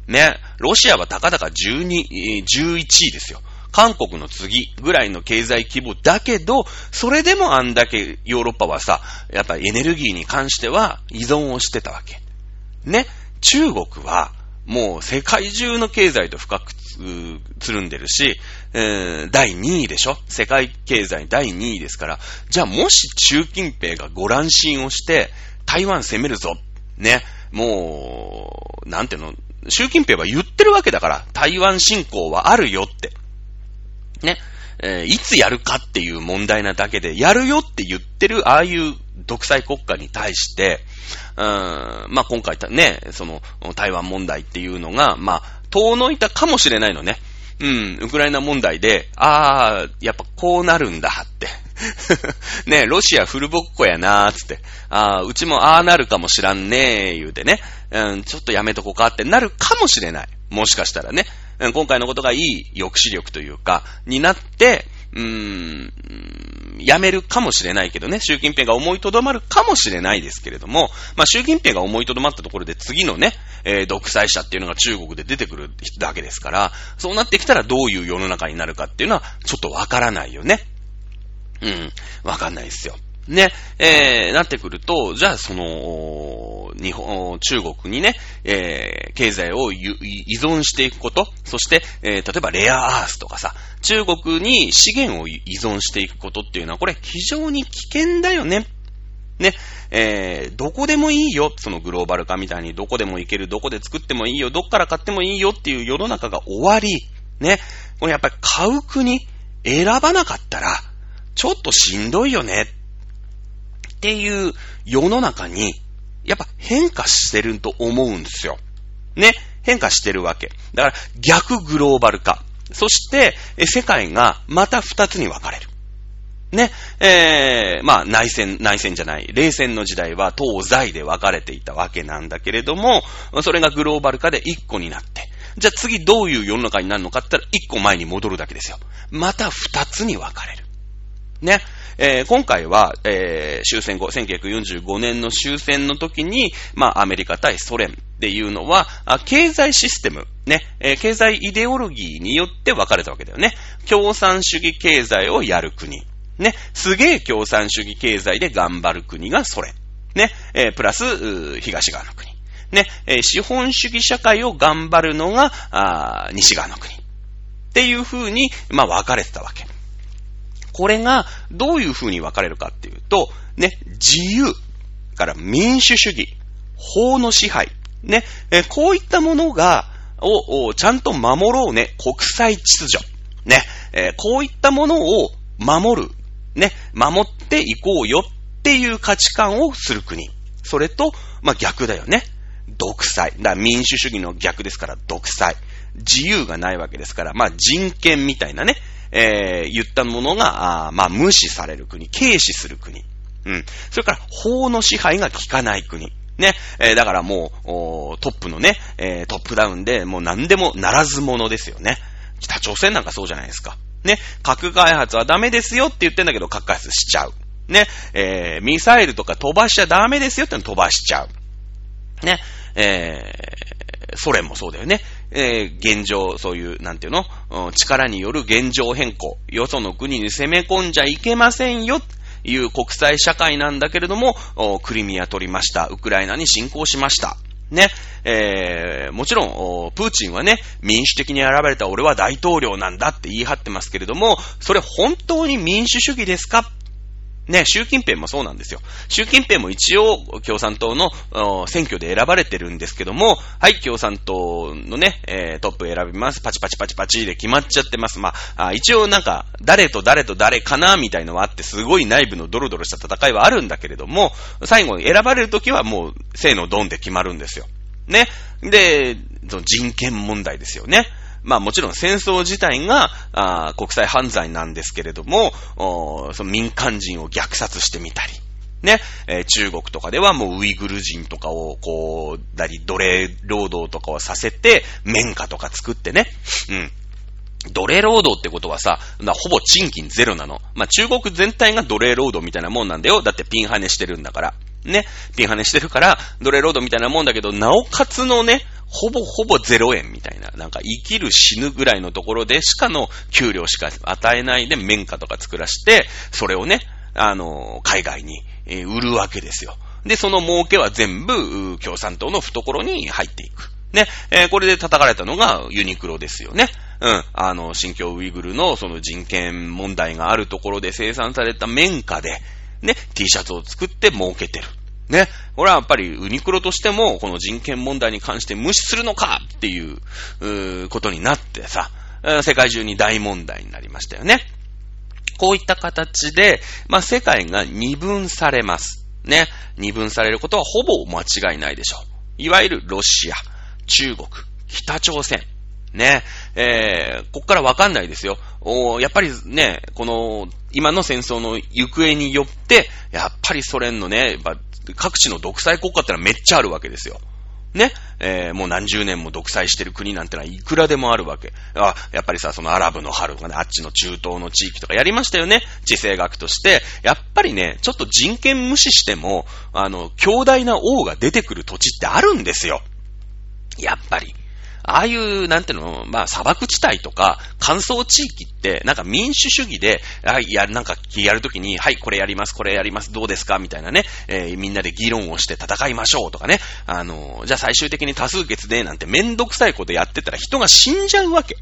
ね。ロシアはたかだか12、11位ですよ。韓国の次ぐらいの経済規模だけど、それでもあんだけヨーロッパはさ、やっぱエネルギーに関しては依存をしてたわけ。ね。中国はもう世界中の経済と深くつるんでるし、えー、第2位でしょ？世界経済第2位ですから、じゃあもし習近平がご乱心をして、台湾攻めるぞ。ね。もう、なんていうの、習近平は言ってるわけだから、台湾侵攻はあるよって。ね、えー、いつやるかっていう問題なだけで、やるよって言ってる、ああいう独裁国家に対して、うーん、まあ、今回ね、その、台湾問題っていうのが、まあ、遠のいたかもしれないのね。うん、ウクライナ問題で、ああ、やっぱこうなるんだって。ねロシアフルボッコやなーつって。ああ、うちもああなるかもしらんねー言うてね。うん、ちょっとやめとこうかってなるかもしれない。もしかしたらね。うん、今回のことがいい抑止力というか、になって、うーん、やめるかもしれないけどね、習近平が思いとどまるかもしれないですけれども、まあ、習近平が思いとどまったところで次のね、えー、独裁者っていうのが中国で出てくるだけですから、そうなってきたらどういう世の中になるかっていうのは、ちょっとわからないよね。うん、わかんないですよ。ね、えー、なってくると、じゃあその、日本、中国にね、えー、経済を依存していくこと、そして、えー、例えばレアアースとかさ、中国に資源を依存していくことっていうのは、これ非常に危険だよね。ね、えー、どこでもいいよ、そのグローバル化みたいにどこでも行ける、どこで作ってもいいよ、どっから買ってもいいよっていう世の中が終わり、ね、これやっぱり買う国選ばなかったら、ちょっとしんどいよね。っていう世の中に、やっぱ変化してると思うんですよ。ね。変化してるわけ。だから逆グローバル化。そして、世界がまた二つに分かれる。ね。えー、まあ内戦、内戦じゃない。冷戦の時代は東西で分かれていたわけなんだけれども、それがグローバル化で一個になって。じゃあ次どういう世の中になるのかって言ったら一個前に戻るだけですよ。また二つに分かれる。ね。えー、今回は、えー、終戦後、1945年の終戦の時に、まあ、アメリカ対ソ連っていうのは、経済システム、ね、えー、経済イデオロギーによって分かれたわけだよね。共産主義経済をやる国。ね、すげえ共産主義経済で頑張る国がソ連。ね、えー、プラス、東側の国。ね、えー、資本主義社会を頑張るのが、あ西側の国。っていう風に、まあ、分かれてたわけ。これがどういう風に分かれるかっていうと、ね、自由から民主主義、法の支配、ね、えこういったものが、を、ちゃんと守ろうね、国際秩序。ね、えこういったものを守る、ね、守っていこうよっていう価値観をする国。それと、まあ、逆だよね。独裁。だ民主主義の逆ですから、独裁。自由がないわけですから、まあ、人権みたいなね、えー、言ったものが、あまあ、無視される国、軽視する国。うん。それから、法の支配が効かない国。ね。えー、だからもう、トップのね、えー、トップダウンでもう何でもならず者ですよね。北朝鮮なんかそうじゃないですか。ね。核開発はダメですよって言ってんだけど、核開発しちゃう。ね。えー、ミサイルとか飛ばしちゃダメですよっての飛ばしちゃう。ね。え、ソ連もそうだよね。えー、現状、そういう、なんていうの、力による現状変更、よその国に攻め込んじゃいけませんよ、いう国際社会なんだけれども、クリミア取りました。ウクライナに侵攻しました。ね、えー、もちろん、プーチンはね、民主的に選ばれた俺は大統領なんだって言い張ってますけれども、それ本当に民主主義ですか？ね、習近平もそうなんですよ。習近平も一応共産党の選挙で選ばれてるんですけども、はい、共産党のね、えー、トップ選びます。パチパチパチパチで決まっちゃってます。まあ、一応なんか、誰と誰と誰かなみたいのはあって、すごい内部のドロドロした戦いはあるんだけれども、最後に選ばれるときはもう、正のドンで決まるんですよ。ね。で、人権問題ですよね。まあもちろん戦争自体があ国際犯罪なんですけれども、その民間人を虐殺してみたり、ね、えー、中国とかではもうウイグル人とかをこう、だり奴隷労働とかをさせて、綿花とか作ってね、うん。奴隷労働ってことはさ、ほぼ賃金ゼロなの。まあ、中国全体が奴隷労働みたいなもんなんだよ。だってピンハネしてるんだから。ね。ピンハネしてるから、奴隷労働みたいなもんだけど、なおかつのね、ほぼほぼ0円みたいな、なんか生きる死ぬぐらいのところでしかの給料しか与えないで綿花とか作らして、それをね、あの、海外に、え売るわけですよ。で、その儲けは全部、共産党の懐に入っていく。ね、えー、これで叩かれたのがユニクロですよね。うん。あの、新疆ウイグルのその人権問題があるところで生産された綿花で、ね、T シャツを作って儲けてる。ね。これはやっぱりユニクロとしても、この人権問題に関して無視するのかっていう、うことになってさ、世界中に大問題になりましたよね。こういった形で、まあ、世界が二分されます。ね、二分されることはほぼ間違いないでしょう。いわゆるロシア、中国、北朝鮮。ね、えー、こっからわかんないですよ。おやっぱりね、この、今の戦争の行方によって、やっぱりソ連のね、各地の独裁国家ってのはめっちゃあるわけですよ。ね、えー、もう何十年も独裁してる国なんてのはいくらでもあるわけ。あ、やっぱりさ、そのアラブの春とかね、あっちの中東の地域とかやりましたよね？地政学として。やっぱりね、ちょっと人権無視しても、あの、強大な王が出てくる土地ってあるんですよ。やっぱり。ああいう、なんていうの、まあ、砂漠地帯とか、乾燥地域って、なんか民主主義で、あいや、なんか、やるときに、はい、これやります、これやります、どうですかみたいなね、えー、みんなで議論をして戦いましょうとかね、あの、じゃあ最終的に多数決で、なんてめんどくさいことやってたら人が死んじゃうわけ。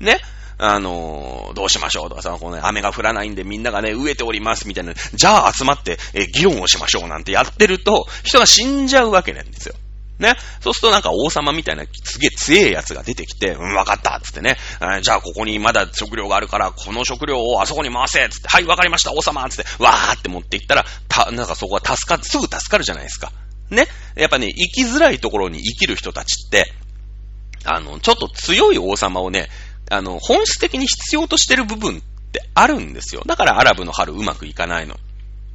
ね。あのどうしましょうとかさ、この、ね、雨が降らないんでみんながね、飢えておりますみたいな、じゃあ集まって、え、議論をしましょうなんてやってると、人が死んじゃうわけなんですよ。ね。そうするとなんか王様みたいなすげえ強えやつが出てきて、うん、わかったつってね、じゃあここにまだ食料があるから、この食料をあそこに回せつって、はい、わかりました、王様つって、わーって持っていったら、た、なんかそこは助か、すぐ助かるじゃないですか。ね。やっぱね、生きづらいところに生きる人たちって、あの、ちょっと強い王様をね、あの、本質的に必要としてる部分ってあるんですよ。だからアラブの春うまくいかないの。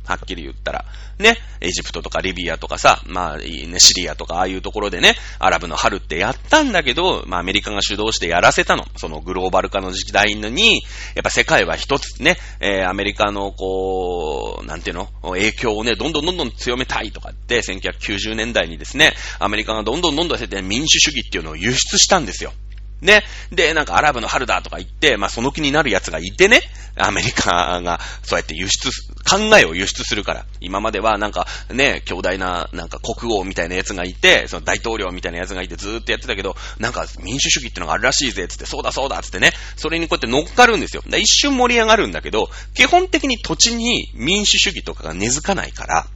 はっきり言ったら。ね、エジプトとかリビアとかさ、まあ、ね、シリアとかああいうところでね、アラブの春ってやったんだけど、まあアメリカが主導してやらせたの。そのグローバル化の時代に、やっぱ世界は一つね、えー、アメリカのこう、なんていうの？影響をね、どんどんどんどん強めたいとかって、1990年代にですね、アメリカがどんどんどんどん民主主義っていうのを輸出したんですよ。ね。で、なんかアラブの春だとか言って、まあその気になる奴がいてね、アメリカがそうやって輸出、考えを輸出するから。今まではなんかね、強大ななんか国王みたいな奴がいて、その大統領みたいな奴がいてずーっとやってたけど、なんか民主主義ってのがあるらしいぜ、つって、そうだそうだ、つってね、それにこうやって乗っかるんですよ。一瞬盛り上がるんだけど、基本的に土地に民主主義とかが根付かないから、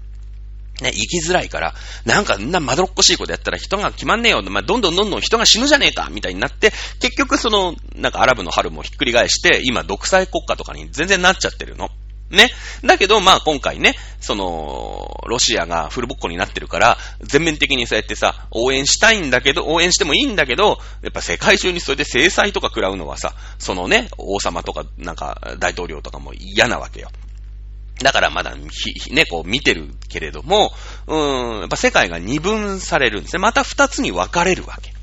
ね、生きづらいから、なんかん、な、まどろっこしいことやったら人が決まんねえよ。まあ、どんどんどんどん人が死ぬじゃねえかみたいになって、結局その、なんかアラブの春もひっくり返して、今独裁国家とかに全然なっちゃってるの。ね。だけど、まあ今回ね、その、ロシアがフルボッコになってるから、全面的にそうやってさ、応援したいんだけど、応援してもいいんだけど、やっぱ世界中にそれで制裁とか食らうのはさ、そのね、王様とか、なんか大統領とかも嫌なわけよ。だからまだ、ひね、こう見てるけれども、うーん、やっぱ世界が二分されるんですね。また二つに分かれるわけ。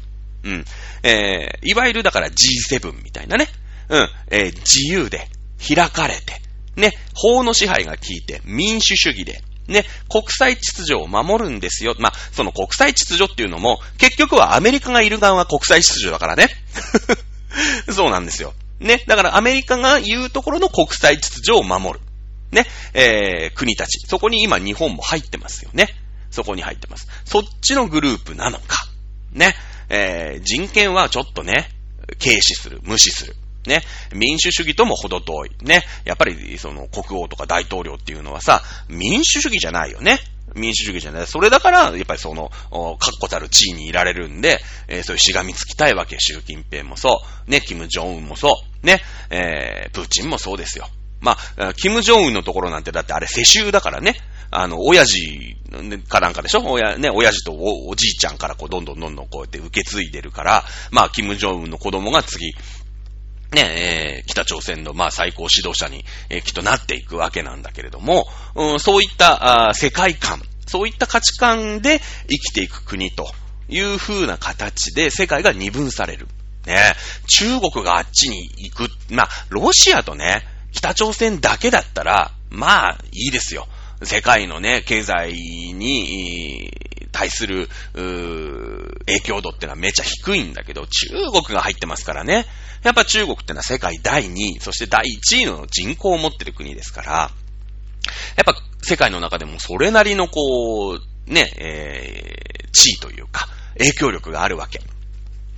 うん。えー、いわゆるだから G7 みたいなね。うん。えー、自由で、開かれて、ね、法の支配が効いて、民主主義で、ね、国際秩序を守るんですよ。まあ、その国際秩序っていうのも、結局はアメリカがいる側は国際秩序だからね。そうなんですよ。ね、だからアメリカが言うところの国際秩序を守る。ね、えー、国たち。そこに今日本も入ってますよね。そこに入ってます。そっちのグループなのか。ね、えー、人権はちょっとね、軽視する、無視する。ね、民主主義とも程遠い。ね、やっぱりその国王とか大統領っていうのはさ、民主主義じゃないよね。民主主義じゃない。それだから、やっぱりその、確固たる地位にいられるんで、えー、そういうしがみつきたいわけ。習近平もそう。ね、キム・ジョンウンもそう。ね、えー、プーチンもそうですよ。まあ、キム・ジョンウンのところなんてだってあれ世襲だからね。あの、親父かなんかでしょ？親、ね、親父とおおじいちゃんからこう、どんどんどんどんこうやって受け継いでるから、まあ、キム・ジョンウンの子供が次、ね、えー、北朝鮮の、まあ、最高指導者に、えー、きっとなっていくわけなんだけれども、うん、そういったあ世界観、そういった価値観で生きていく国という風な形で世界が二分される。ね、中国があっちに行く。まあ、ロシアとね、北朝鮮だけだったら、まあ、いいですよ。世界のね、経済に対する、影響度ってのはめちゃ低いんだけど、中国が入ってますからね。やっぱ中国ってのは世界第2位、そして第1位の人口を持ってる国ですから、やっぱ世界の中でもそれなりのこう、ね、えー、地位というか、影響力があるわけ。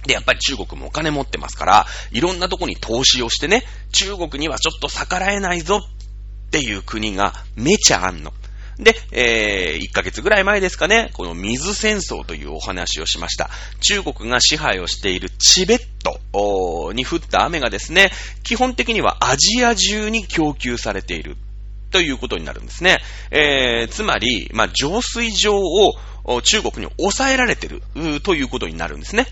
で、やっぱり中国もお金持ってますから、いろんなとこに投資をしてね、中国にはちょっと逆らえないぞっていう国がめちゃあんの。で、えー、1ヶ月ぐらい前ですかね、この水戦争というお話をしました。中国が支配をしているチベットに降った雨がですね、基本的にはアジア中に供給されているということになるんですね。えー、つまり、まあ、浄水場を中国に抑えられてるということになるんですね。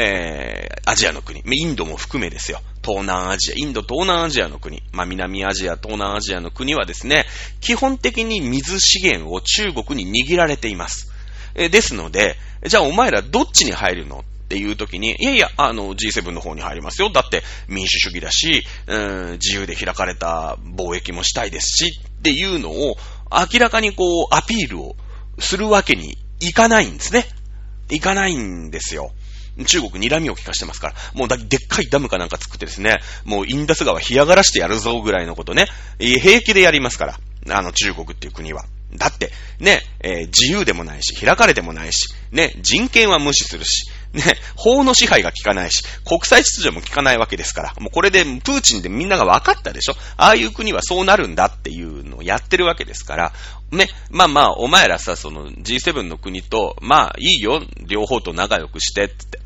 えー、アジアの国、インドも含めですよ。東南アジア、インド東南アジアの国、まあ、南アジア、東南アジアの国はですね、基本的に水資源を中国に握られています。え、ですので、じゃあお前らどっちに入るのっていう時に、いやいや、あの、G7 の方に入りますよ。だって民主主義だし、うん、自由で開かれた貿易もしたいですし、っていうのを、明らかにこう、アピールをするわけにいかないんですね。いかないんですよ。中国睨みを聞かしてますから、もうだでっかいダムかなんか作ってですね、もうインダス川干上がらしてやるぞぐらいのことね、平気でやりますから、あの中国っていう国は。だって、ね、えー、自由でもないし、開かれてもないし、ね、人権は無視するし、ね、法の支配が効かないし、国際秩序も効かないわけですから、もうこれでプーチンでみんなが分かったでしょ？ああいう国はそうなるんだっていうのをやってるわけですから、ね、まあまあ、お前らさ、その G7 の国と、まあいいよ、両方と仲良くして、って。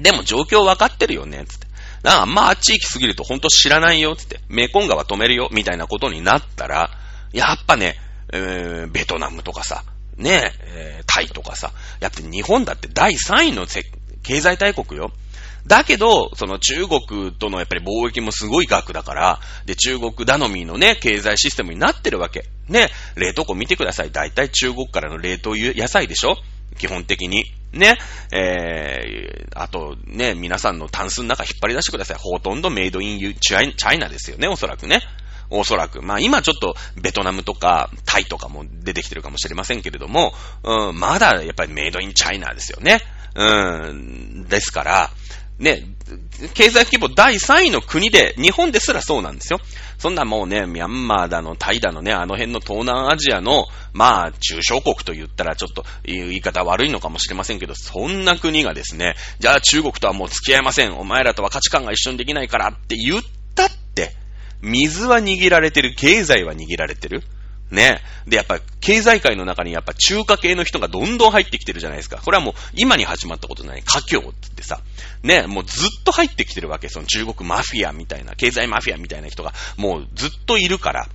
でも状況分かってるよね、つって。ああまあっち行きすぎると本当知らないよ、つって。メコン川止めるよ、みたいなことになったら、やっぱね、えー、ベトナムとかさ、ねえ、タイとかさ、やっぱ日本だって第3位の経済大国よ。だけど、その中国とのやっぱり貿易もすごい額だから、で、中国頼みのね、経済システムになってるわけ。ね、冷凍庫見てください。大体中国からの冷凍野菜でしょ基本的に。ね。えー、あとね、皆さんのタンスの中引っ張り出してください。ほとんどメイドインチャイナですよね、おそらくね。おそらく。まあ今ちょっとベトナムとかタイとかも出てきてるかもしれませんけれども、うん、まだやっぱりメイドインチャイナですよね。うん、ですから、ね、経済規模第3位の国で、日本ですらそうなんですよ。そんなもうね、ミャンマーだの、タイだのね、あの辺の東南アジアの、まあ、中小国と言ったらちょっと言い方悪いのかもしれませんけど、そんな国がですね、じゃあ中国とはもう付き合いません。お前らとは価値観が一緒にできないからって言ったって、水は握られてる、経済は握られてる。ね。で、やっぱ、経済界の中にやっぱ中華系の人がどんどん入ってきてるじゃないですか。これはもう今に始まったことない。華僑って言ってさ。ね、もうずっと入ってきてるわけ。その中国マフィアみたいな、経済マフィアみたいな人がもうずっといるから。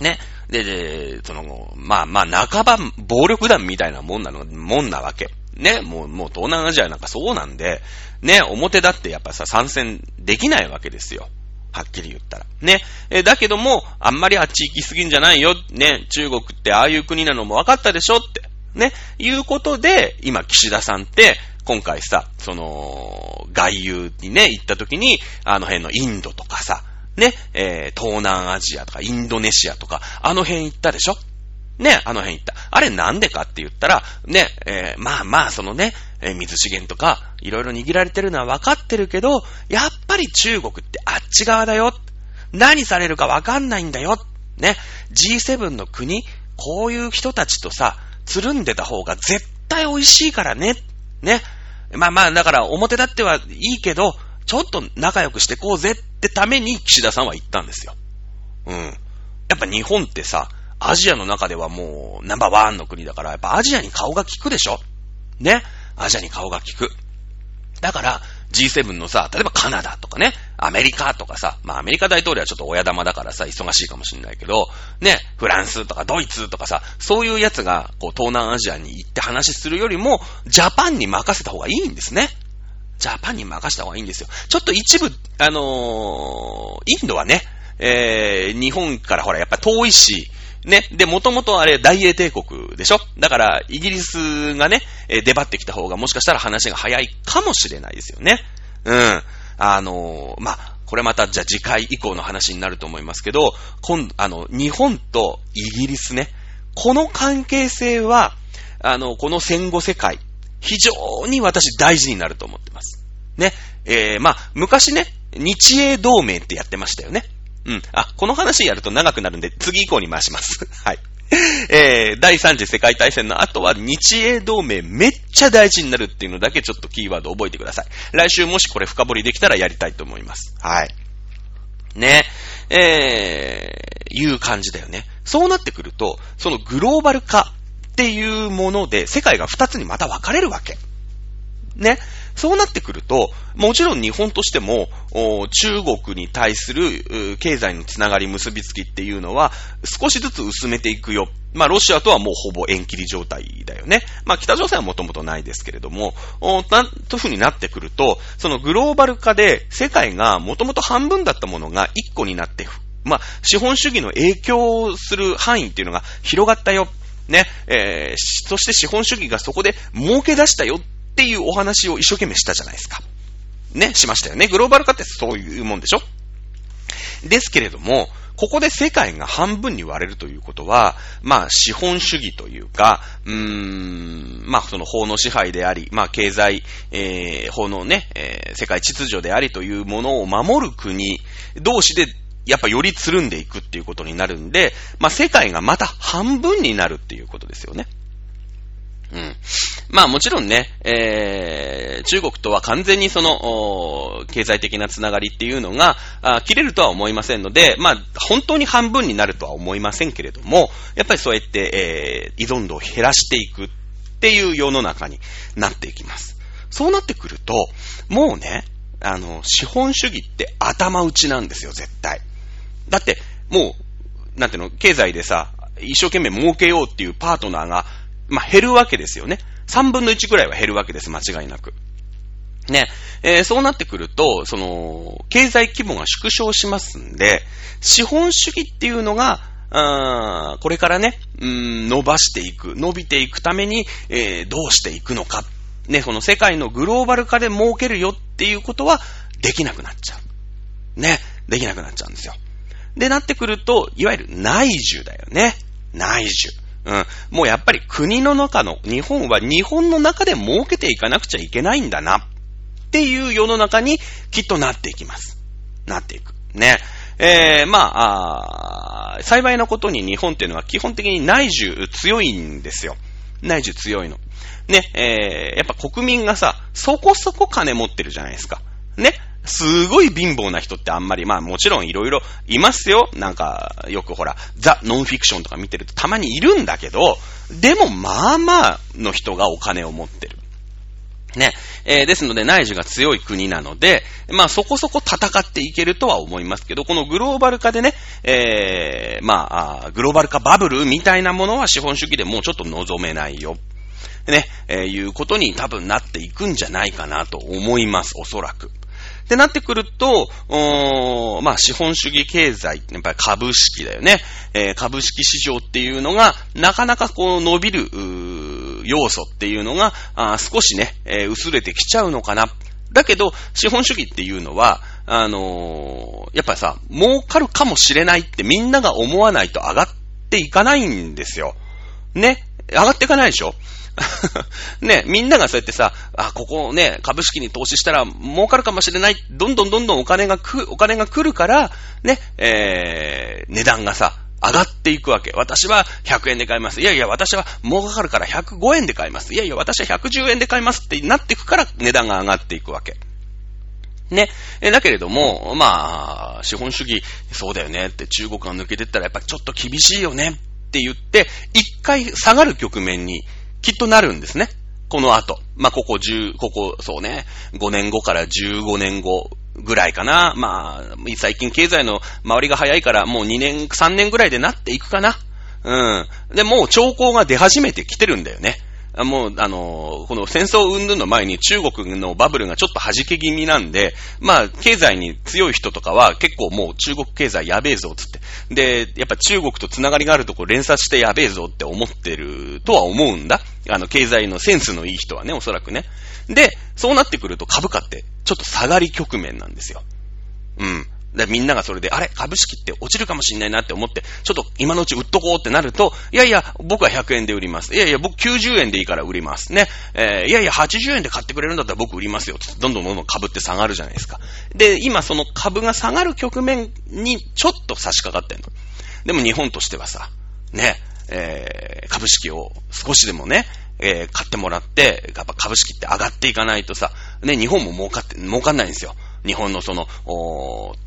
ね。で、で、その、まあまあ、半ば暴力団みたいなもんなの、もんなわけ。ね、もう、もう東南アジアなんかそうなんで、ね、表だってやっぱさ、参戦できないわけですよ。はっきり言ったら。ね。えだけども、あんまりあっち行きすぎんじゃないよ。ね。中国ってああいう国なのも分かったでしょって。ね。いうことで、今、岸田さんって、今回さ、その、外遊にね、行った時に、あの辺のインドとかさ、ね、えー、東南アジアとかインドネシアとか、あの辺行ったでしょね、あの辺行った。あれなんでかって言ったら、ね、えー、まあまあ、そのね、えー、水資源とか、いろいろ握られてるのは分かってるけど、やっぱり中国ってあっち側だよ。何されるか分かんないんだよ。ね、G7 の国、こういう人たちとさ、つるんでた方が絶対美味しいからね。ね。まあまあ、だから表立ってはいいけど、ちょっと仲良くしてこうぜってために岸田さんは言ったんですよ。うん。やっぱ日本ってさ、アジアの中ではもうナンバーワンの国だから、やっぱアジアに顔が利くでしょね。アジアに顔が利く。だから、G7 のさ、例えばカナダとかね、アメリカとかさ、まあアメリカ大統領はちょっと親玉だからさ、忙しいかもしんないけど、ね、フランスとかドイツとかさ、そういうやつが、こう、東南アジアに行って話するよりも、ジャパンに任せた方がいいんですね。ジャパンに任せた方がいいんですよ。ちょっと一部、あのー、インドはね、えー、日本からほら、やっぱ遠いし、ね。で、もともとあれ、大英帝国でしょ？だから、イギリスがね、え出張ってきた方がもしかしたら話が早いかもしれないですよね。うん。あのー、まあ、これまた、じゃあ次回以降の話になると思いますけど、今度、あの、日本とイギリスね、この関係性は、あの、この戦後世界、非常に私大事になると思ってます。ね。えー、まあ、昔ね、日英同盟ってやってましたよね。うん。あ、この話やると長くなるんで、次以降に回します。はい。えー、第3次世界大戦の後は日英同盟めっちゃ大事になるっていうのだけちょっとキーワード覚えてください。来週もしこれ深掘りできたらやりたいと思います。はい。ね。えー、いう感じだよね。そうなってくると、そのグローバル化っていうもので世界が2つにまた分かれるわけ。ね。そうなってくると、もちろん日本としても、中国に対する経済のつながり結びつきっていうのは少しずつ薄めていくよ。まあ、ロシアとはもうほぼ縁切り状態だよね。まあ、北朝鮮はもともとないですけれども、なんというふうになってくると、そのグローバル化で世界がもともと半分だったものが一個になって、まあ、資本主義の影響する範囲っていうのが広がったよ。ね、えー、そして資本主義がそこで儲け出したよっっていうお話を一生懸命したじゃないですか。ね、しましたよね。グローバル化ってそういうもんでしょですけれども、ここで世界が半分に割れるということは、まあ資本主義というか、うーん、まあその法の支配であり、まあ経済、えー、法のね、えー、世界秩序でありというものを守る国同士でやっぱよりつるんでいくっていうことになるんで、まあ世界がまた半分になるっていうことですよね。うん。まあもちろんね、えー、中国とは完全にその、経済的なつながりっていうのが、あ切れるとは思いませんので、まあ本当に半分になるとは思いませんけれども、やっぱりそうやって、えー、依存度を減らしていくっていう世の中になっていきます。そうなってくると、もうね、あの、資本主義って頭打ちなんですよ、絶対。だって、もう、なんていうの、経済でさ、一生懸命儲けようっていうパートナーがまあ、減るわけですよね。3分の1くらいは減るわけです、間違いなく。ね、えー、そうなってくると、その、経済規模が縮小しますんで、資本主義っていうのが、あこれからね、うん、伸ばしていく、伸びていくために、えー、どうしていくのか。ね、この世界のグローバル化で儲けるよっていうことは、できなくなっちゃう。ね、できなくなっちゃうんですよ。で、なってくると、いわゆる内需だよね。内需。うん。もうやっぱり国の中の、日本は日本の中で儲けていかなくちゃいけないんだな。っていう世の中にきっとなっていきます。なっていく。ね。えー、まあ、あ幸いなことに日本っていうのは基本的に内需強いんですよ。内需強いの。ね、えー、やっぱ国民がさ、そこそこ金持ってるじゃないですか。ね。すごい貧乏な人ってあんまり、まあもちろんいろいろいますよ。なんか、よくほら、ザ・ノンフィクションとか見てるとたまにいるんだけど、でもまあまあの人がお金を持ってる。ね。えー、ですので内需が強い国なので、まあそこそこ戦っていけるとは思いますけど、このグローバル化でね、えー、まあ、グローバル化バブルみたいなものは資本主義でもうちょっと望めないよ。ね、えー、いうことに多分なっていくんじゃないかなと思います、おそらく。ってなってくると、まあ、資本主義経済、やっぱり株式だよね。えー、株式市場っていうのが、なかなかこう伸びる、要素っていうのが、あ少しね、えー、薄れてきちゃうのかな。だけど、資本主義っていうのは、あのー、やっぱさ、儲かるかもしれないってみんなが思わないと上がっていかないんですよ。ね？上がっていかないでしょ？ね、みんながそうやってさ、あ、ここね、株式に投資したら儲かるかもしれない。どんどんどんどんお金がく、お金が来るから、ね、えー、値段がさ、上がっていくわけ。私は100円で買います。いやいや、私は儲かるから105円で買います。いやいや、私は110円で買いますってなっていくから値段が上がっていくわけ。ね。え、だけれども、まあ、資本主義、そうだよねって中国が抜けてったらやっぱちょっと厳しいよねって言って、一回下がる局面にきっとなるんですね。この後。まあ、ここ10、ここ、そうね、5年後から15年後ぐらいかな。まあ、最近経済の周りが早いから、もう2年、3年ぐらいでなっていくかな。うん。で、もう兆候が出始めてきてるんだよね。もう、あの、この戦争云々の前に中国のバブルがちょっと弾け気味なんで、まあ、経済に強い人とかは結構もう中国経済やべえぞ、つって。で、やっぱ中国とつながりがあるとこ連鎖してやべえぞって思ってるとは思うんだ。あの、経済のセンスのいい人はね、おそらくね。で、そうなってくると株価ってちょっと下がり局面なんですよ。うん。で、みんながそれで、あれ？株式って落ちるかもしんないなって思って、ちょっと今のうち売っとこうってなると、いやいや、僕は100円で売ります。いやいや、僕90円でいいから売ります。ね。えー、いやいや、80円で買ってくれるんだったら僕売りますよ。どんどんどんどん株って下がるじゃないですか。で、今その株が下がる局面にちょっと差し掛かってんの。でも日本としてはさ、ね、えー、株式を少しでもね、えー、買ってもらって、やっぱ株式って上がっていかないとさ、ね、日本も儲かって、儲かんないんですよ。日本のその、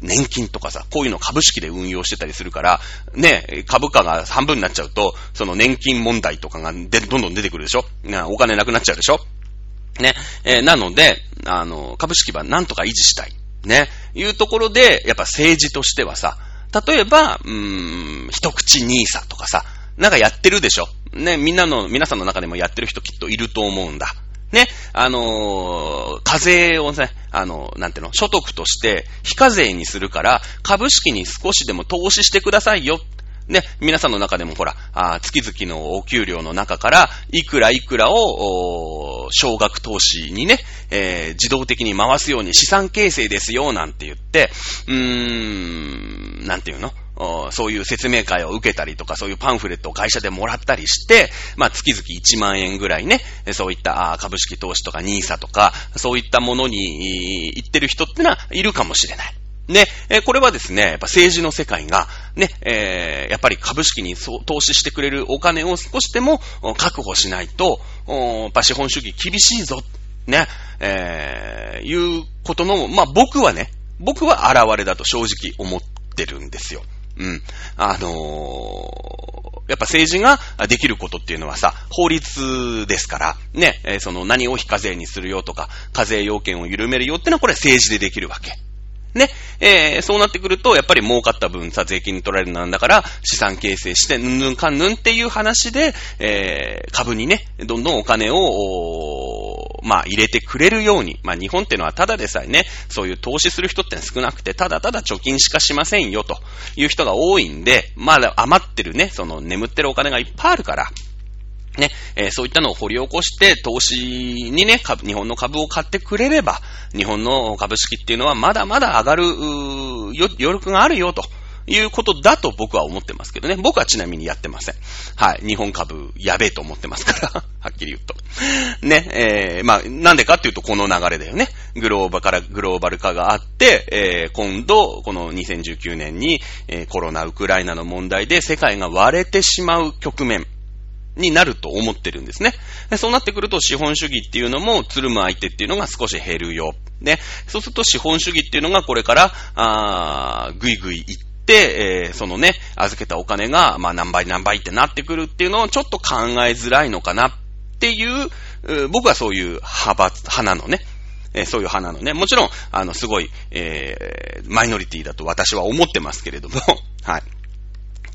年金とかさ、こういうの株式で運用してたりするから、ね、株価が半分になっちゃうと、その年金問題とかがでどんどん出てくるでしょ？お金なくなっちゃうでしょ？ね。えー、なので、あの、株式はなんとか維持したい。ね。いうところで、やっぱ政治としてはさ、例えば、うーん、一口ニーサとかさ、なんかやってるでしょ？ね、みんなの、皆さんの中でもやってる人きっといると思うんだ。ね、あのー、課税をね、あのー、なんていうの、所得として非課税にするから、株式に少しでも投資してくださいよ。ね、皆さんの中でもほら、あ月々のお給料の中から、いくらいくらを、お少額投資にね、えー、自動的に回すように資産形成ですよ、なんて言って、うーん、なんていうのそういう説明会を受けたりとか、そういうパンフレットを会社でもらったりして、まあ、月々1万円ぐらいね、そういった株式投資とか NISA とか、そういったものに行ってる人ってのはいるかもしれない。で、これはですね、やっぱ政治の世界が、ね、えー、やっぱり株式に投資してくれるお金を少しでも確保しないと、やっぱ資本主義厳しいぞ、ね、えー、いうことの、まあ、僕はね、僕は現れだと正直思ってるんですよ。うん。あのー、やっぱ政治ができることっていうのはさ、法律ですから、ね、え、その何を非課税にするよとか、課税要件を緩めるよってのはこれは政治でできるわけ。ね、えー、そうなってくると、やっぱり儲かった分さ、税金に取られるなんだから、資産形成して、ぬんぬんかんぬんっていう話で、えー、株にね、どんどんお金を、まあ、入れてくれるように、まあ、日本っていうのはただでさえね、そういう投資する人って少なくて、ただただ貯金しかしませんよ、という人が多いんで、まだ余ってるね、その眠ってるお金がいっぱいあるから、ね、えー、そういったのを掘り起こして、投資にね、日本の株を買ってくれれば、日本の株式っていうのはまだまだ上がる、余力があるよ、と。いうことだと僕は思ってますけどね。僕はちなみにやってません。はい。日本株やべえと思ってますから はっきり言うと。ね、えー、まあ、なんでかっていうとこの流れだよね。グローバから、グローバル化があって、えー、今度、この2019年に、えー、コロナ、ウクライナの問題で世界が割れてしまう局面。になると思ってるんですね。そうなってくると資本主義っていうのも、つるむ相手っていうのが少し減るよ。ね。そうすると資本主義っていうのがこれから、あぐいぐい行って、えー、そのね、預けたお金が、まあ何倍何倍ってなってくるっていうのをちょっと考えづらいのかなっていう、う僕はそういう派閥、花のね、え、そういう派なのね。もちろん、あの、すごい、えー、マイノリティだと私は思ってますけれども、はい。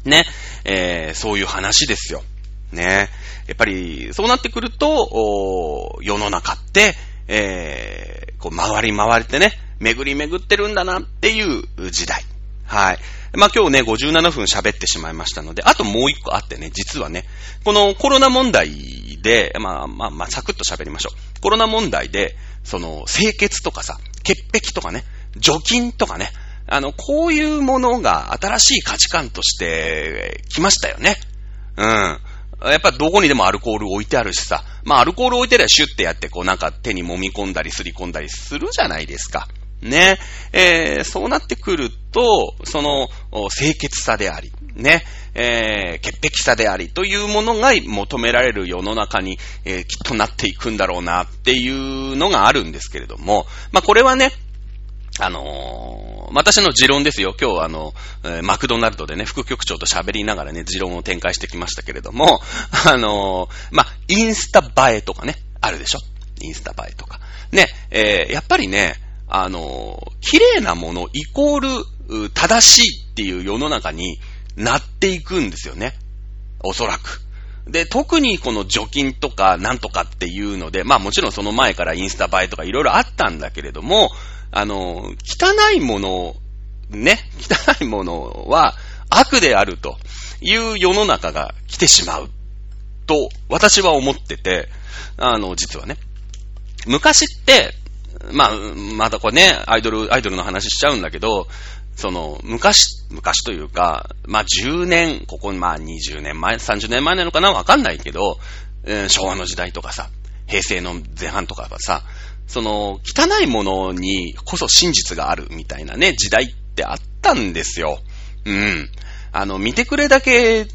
ね、えー、そういう話ですよ。ね。やっぱり、そうなってくると、世の中って、えー、こう、回り回ってね、巡り巡ってるんだなっていう時代。はい。まあ、今日ね、57分喋ってしまいましたので、あともう一個あってね、実はね、このコロナ問題で、まあまあまあ、サクッと喋りましょう。コロナ問題で、その、清潔とかさ、潔癖とかね、除菌とかね、あの、こういうものが新しい価値観として来ましたよね。うん。やっぱどこにでもアルコール置いてあるしさ。まあアルコール置いてりゃシュッてやってこうなんか手に揉み込んだりすり込んだりするじゃないですか。ね。えー、そうなってくると、その、清潔さであり、ね、えー、潔癖さでありというものが求められる世の中に、えー、きっとなっていくんだろうなっていうのがあるんですけれども、まあこれはね、あの、私の持論ですよ。今日はあの、えー、マクドナルドでね、副局長と喋りながらね、持論を展開してきましたけれども、あのー、まインスタ映えとかね、あるでしょ？インスタ映えとか。ね、えやっぱりね、あの綺麗なものイコール正しいっていう世の中になっていくんですよね。おそらく。で、特にこの除菌とかなんとかっていうので、まあもちろんその前からインスタ映えとかいろいろあったんだけれども、あの、汚いもの、ね、汚いものは悪であるという世の中が来てしまうと私は思ってて、あの、実はね。昔って、まあ、またこれね、アイドル、アイドルの話しちゃうんだけど、その、昔、昔というか、まあ10年、ここ、まあ20年前、30年前なのかなわかんないけど、えー、昭和の時代とかさ、平成の前半とかはさ、その、汚いものにこそ真実があるみたいなね、時代ってあったんですよ。うん。あの、見てくれだけ、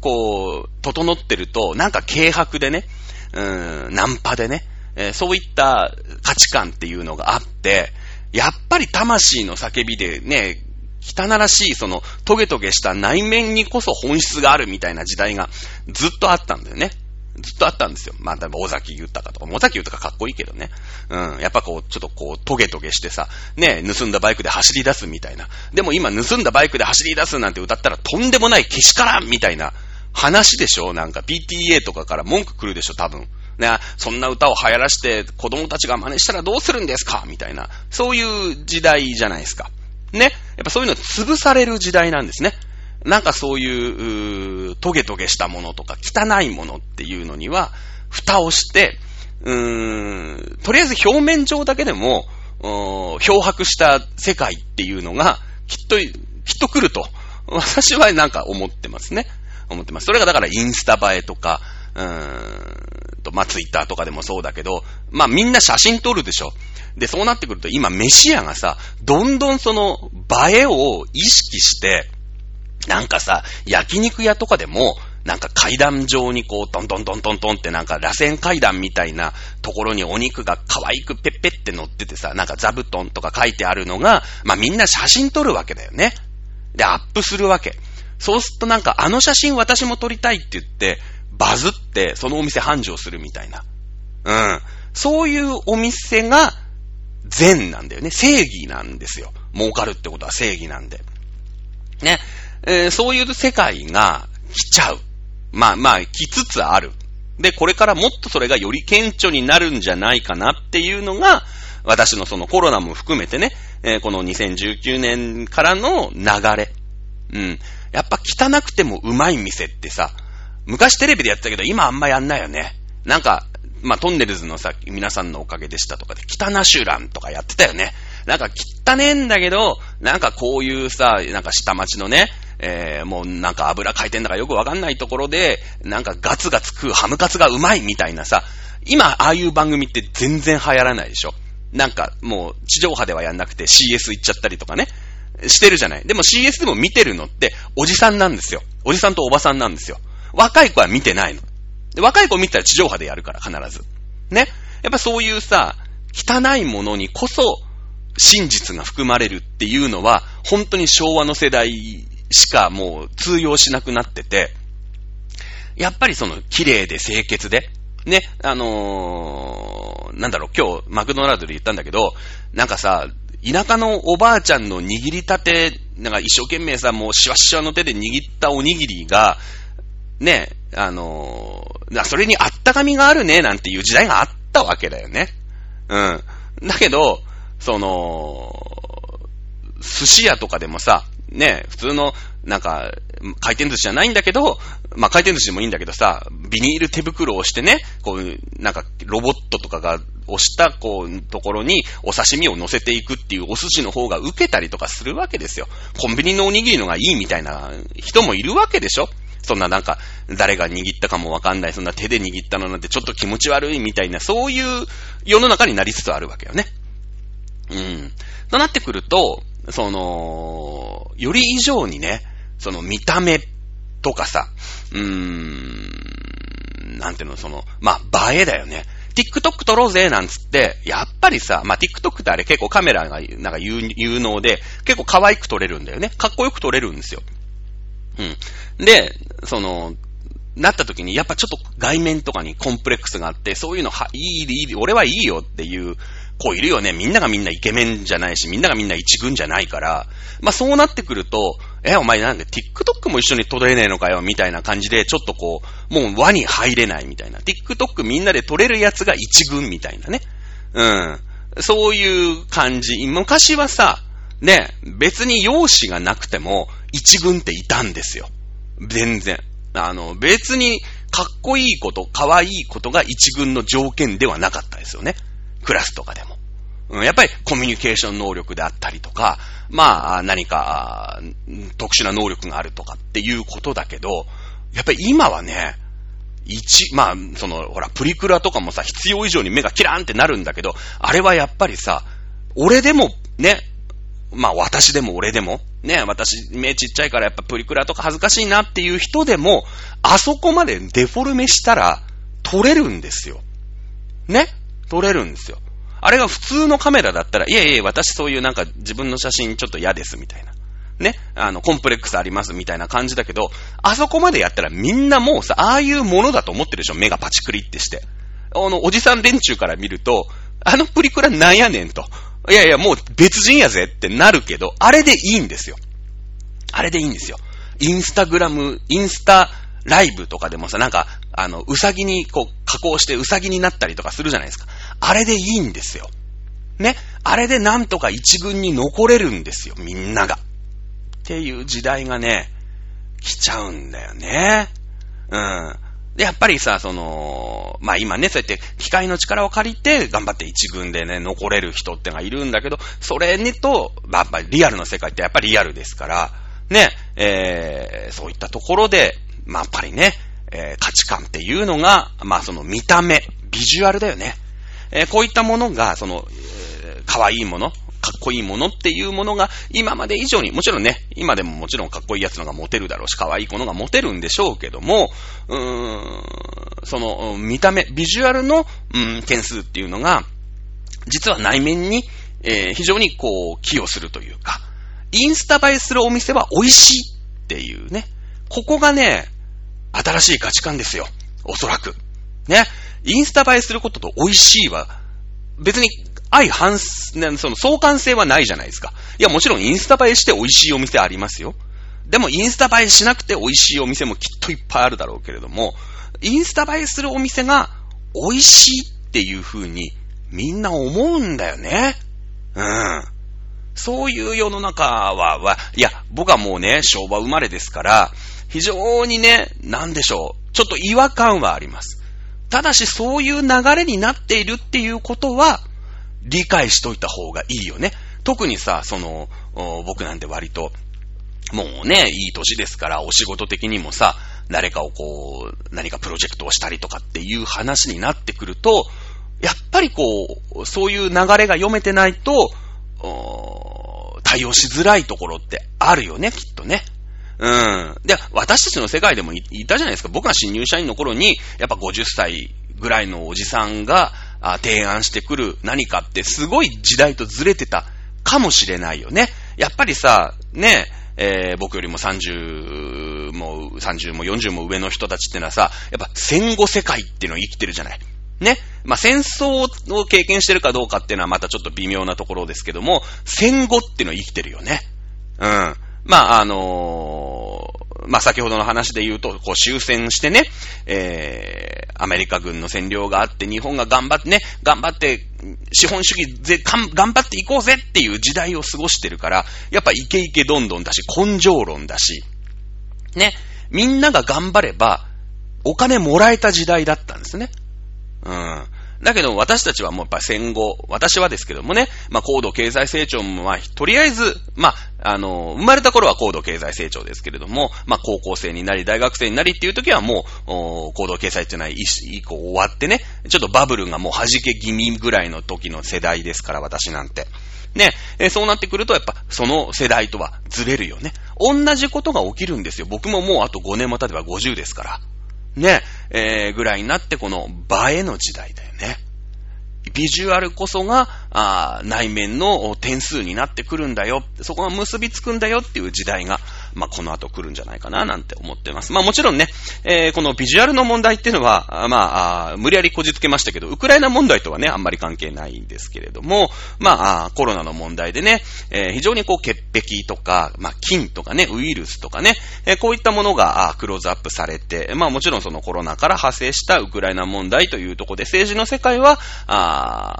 こう、整ってると、なんか軽薄でね、うん、ナンパでね、えー、そういった価値観っていうのがあって、やっぱり魂の叫びでね、汚らしい、その、トゲトゲした内面にこそ本質があるみたいな時代がずっとあったんだよね。ずっとあったんですよ。まあ、例えば尾崎豊とか、尾崎豊かっこいいけどね。うん。やっぱこう、ちょっとこう、トゲトゲしてさ、ね、盗んだバイクで走り出すみたいな。でも今、盗んだバイクで走り出すなんて歌ったらとんでもないけしからんみたいな話でしょ？なんか PTA とかから文句来るでしょ？多分。ね、そんな歌を流行らして子供たちが真似したらどうするんですか？みたいな。そういう時代じゃないですか。ね。やっぱそういうの潰される時代なんですね。なんかそういう、うトゲトゲしたものとか汚いものっていうのには、蓋をして、うーん、とりあえず表面上だけでも、漂白した世界っていうのが、きっと、きっと来ると、私はなんか思ってますね。思ってます。それがだからインスタ映えとか、うーんと、まあ、ツイッターとかでもそうだけど、まあ、みんな写真撮るでしょ。で、そうなってくると今、メシアがさ、どんどんその、映えを意識して、なんかさ、焼肉屋とかでも、なんか階段上にこう、トントントントントンってなんか螺旋階段みたいなところにお肉が可愛くペッペッって乗っててさ、なんか座布団とか書いてあるのが、まあみんな写真撮るわけだよね。で、アップするわけ。そうするとなんかあの写真私も撮りたいって言って、バズってそのお店繁盛するみたいな。うん。そういうお店が善なんだよね。正義なんですよ。儲かるってことは正義なんで。ね。えー、そういう世界が来ちゃう。まあまあ、来つつある。で、これからもっとそれがより顕著になるんじゃないかなっていうのが、私のそのコロナも含めてね、えー、この2019年からの流れ。うん。やっぱ汚くてもうまい店ってさ、昔テレビでやってたけど、今あんまやんないよね。なんか、まあ、トンネルズのさ、皆さんのおかげでしたとかで、汚シュランとかやってたよね。なんか汚ねえんだけど、なんかこういうさ、なんか下町のね、えー、もうなんか油回転だかよくわかんないところで、なんかガツガツ食うハムカツがうまいみたいなさ、今ああいう番組って全然流行らないでしょ。なんかもう地上波ではやんなくて CS 行っちゃったりとかね。してるじゃない。でも CS でも見てるのっておじさんなんですよ。おじさんとおばさんなんですよ。若い子は見てないの。で若い子見たら地上波でやるから必ず。ね。やっぱそういうさ、汚いものにこそ真実が含まれるっていうのは、本当に昭和の世代しかもう通用しなくなってて、やっぱりその綺麗で清潔で、ね、あのー、なんだろう、今日マクドナルドで言ったんだけど、なんかさ、田舎のおばあちゃんの握りたて、なんか一生懸命さ、もうシワシワの手で握ったおにぎりが、ね、あのー、それにあったかみがあるね、なんていう時代があったわけだよね。うん。だけど、その、寿司屋とかでもさ、ね、普通の、なんか、回転寿司じゃないんだけど、まあ、回転寿司でもいいんだけどさ、ビニール手袋をしてね、こう、なんか、ロボットとかが押した、こう、ところに、お刺身を乗せていくっていうお寿司の方が受けたりとかするわけですよ。コンビニのおにぎりのがいいみたいな人もいるわけでしょそんななんか、誰が握ったかもわかんない、そんな手で握ったのなんてちょっと気持ち悪いみたいな、そういう世の中になりつつあるわけよね。うん。となってくると、その、より以上にね、その見た目とかさ、うーん、なんていうの、その、まあ、映えだよね。TikTok 撮ろうぜ、なんつって、やっぱりさ、まあ、TikTok ってあれ結構カメラがなんか有能で、結構可愛く撮れるんだよね。かっこよく撮れるんですよ。うん。で、その、なった時に、やっぱちょっと外面とかにコンプレックスがあって、そういうのは、いい、いい、俺はいいよっていう子いるよね。みんながみんなイケメンじゃないし、みんながみんな一軍じゃないから、まあそうなってくると、え、お前なんで TikTok も一緒に撮れねえのかよ、みたいな感じで、ちょっとこう、もう輪に入れないみたいな。TikTok みんなで撮れるやつが一軍みたいなね。うん。そういう感じ。昔はさ、ね、別に容姿がなくても、一軍っていたんですよ。全然。あの、別に、かっこいいこと、かわいいことが一軍の条件ではなかったですよね。クラスとかでも。やっぱりコミュニケーション能力であったりとか、まあ、何か、特殊な能力があるとかっていうことだけど、やっぱり今はね、一、まあ、その、ほら、プリクラとかもさ、必要以上に目がキラーンってなるんだけど、あれはやっぱりさ、俺でも、ね、まあ私でも俺でも、ね、私目ちっちゃいからやっぱプリクラとか恥ずかしいなっていう人でも、あそこまでデフォルメしたら撮れるんですよ。ね？撮れるんですよ。あれが普通のカメラだったら、いやいや、私そういうなんか自分の写真ちょっと嫌ですみたいな。ね、あの、コンプレックスありますみたいな感じだけど、あそこまでやったらみんなもうさ、ああいうものだと思ってるでしょ目がパチクリってして。あの、おじさん連中から見ると、あのプリクラなんやねんと。いやいや、もう別人やぜってなるけど、あれでいいんですよ。あれでいいんですよ。インスタグラム、インスタライブとかでもさ、なんか、あの、うさぎにこう加工してうさぎになったりとかするじゃないですか。あれでいいんですよ。ね？あれでなんとか一軍に残れるんですよ、みんなが。っていう時代がね、来ちゃうんだよね。うん。で、やっぱりさ、その、まあ今ね、そうやって機械の力を借りて頑張って一軍でね、残れる人ってのがいるんだけど、それにと、まあやっぱりリアルの世界ってやっぱりリアルですから、ね、えー、そういったところで、まあやっぱりね、えー、価値観っていうのが、まあその見た目、ビジュアルだよね。えー、こういったものが、その、えー、可愛いもの、かっこいいものっていうものが今まで以上に、もちろんね、今でももちろんかっこいいやつのがモテるだろうし、可愛いものがモテるんでしょうけども、うーん、その、見た目、ビジュアルの、うん、点数っていうのが、実は内面に、えー、非常にこう、寄与するというか、インスタ映えするお店は美味しいっていうね、ここがね、新しい価値観ですよ。おそらく。ね。インスタ映えすることと美味しいは、別に相反、その相関性はないじゃないですか。いや、もちろんインスタ映えして美味しいお店ありますよ。でもインスタ映えしなくて美味しいお店もきっといっぱいあるだろうけれども、インスタ映えするお店が美味しいっていう風にみんな思うんだよね。うん。そういう世の中は、は、いや、僕はもうね、昭和生まれですから、非常にね、なんでしょう。ちょっと違和感はあります。ただし、そういう流れになっているっていうことは、理解しといた方がいいよね。特にさ、その、僕なんて割と、もうね、いい年ですから、お仕事的にもさ、誰かをこう、何かプロジェクトをしたりとかっていう話になってくると、やっぱりこう、そういう流れが読めてないと、対応しづらいところってあるよね、きっとね。うん。で、私たちの世界でもいたじゃないですか。僕が新入社員の頃に、やっぱ50歳ぐらいのおじさんが、提案してくる何かってすごい時代とずれてたかもしれないよね。やっぱりさ、ね、えー、僕よりも30も、30も40も上の人たちってのはさ、やっぱ戦後世界っていうのを生きてるじゃない。ね。まあ、戦争を経験してるかどうかっていうのはまたちょっと微妙なところですけども、戦後っていうのを生きてるよね。うん。まあ、あのー、まあ、先ほどの話で言うと、こう終戦してね、えー、アメリカ軍の占領があって、日本が頑張ってね、頑張って、資本主義ぜ、頑張っていこうぜっていう時代を過ごしてるから、やっぱイケイケどんどんだし、根性論だし、ね、みんなが頑張れば、お金もらえた時代だったんですね。うん。だけど私たちはもうやっぱ戦後、私はですけどもね、まあ高度経済成長もまあとりあえず、まあ、あの、生まれた頃は高度経済成長ですけれども、まあ高校生になり大学生になりっていう時はもう、高度経済っていうのは以降終わってね、ちょっとバブルがもう弾け気味ぐらいの時の世代ですから私なんて。ね、えそうなってくるとやっぱその世代とはずれるよね。同じことが起きるんですよ。僕ももうあと5年も経てば50ですから。ね、えー、ぐらいになってこの映えの時代だよね。ビジュアルこそが、あ内面の点数になってくるんだよ。そこが結びつくんだよっていう時代が、まあ、この後来るんじゃないかな、なんて思ってます。まあ、もちろんね、えー、このビジュアルの問題っていうのは、まあ、無理やりこじつけましたけど、ウクライナ問題とはね、あんまり関係ないんですけれども、まあ、コロナの問題でね、えー、非常にこう、潔癖とか、まあ、菌とかね、ウイルスとかね、えー、こういったものが、クローズアップされて、まあ、もちろんそのコロナから派生したウクライナ問題というところで、政治の世界は、あ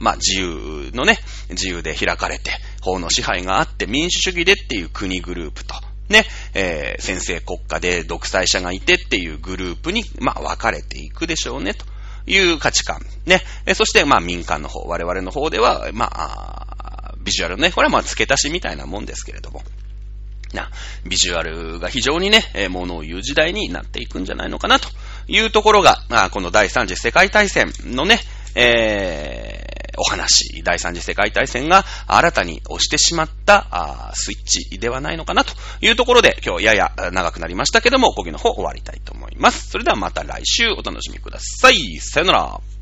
まあ、自由のね、自由で開かれて、法の支配があって民主主義でっていう国グループと、ね、えー、先制国家で独裁者がいてっていうグループに、まあ、分かれていくでしょうね、という価値観。ね。えそして、まあ、民間の方、我々の方では、まあ、ビジュアルね、これはまあ、付け足しみたいなもんですけれども。な、ビジュアルが非常にね、えものを言う時代になっていくんじゃないのかな、というところが、まあ、この第3次世界大戦のね、えー、お話、第三次世界大戦が新たに押してしまったスイッチではないのかなというところで、今日やや長くなりましたけども、講義の方終わりたいと思います。それではまた来週お楽しみください。さよなら。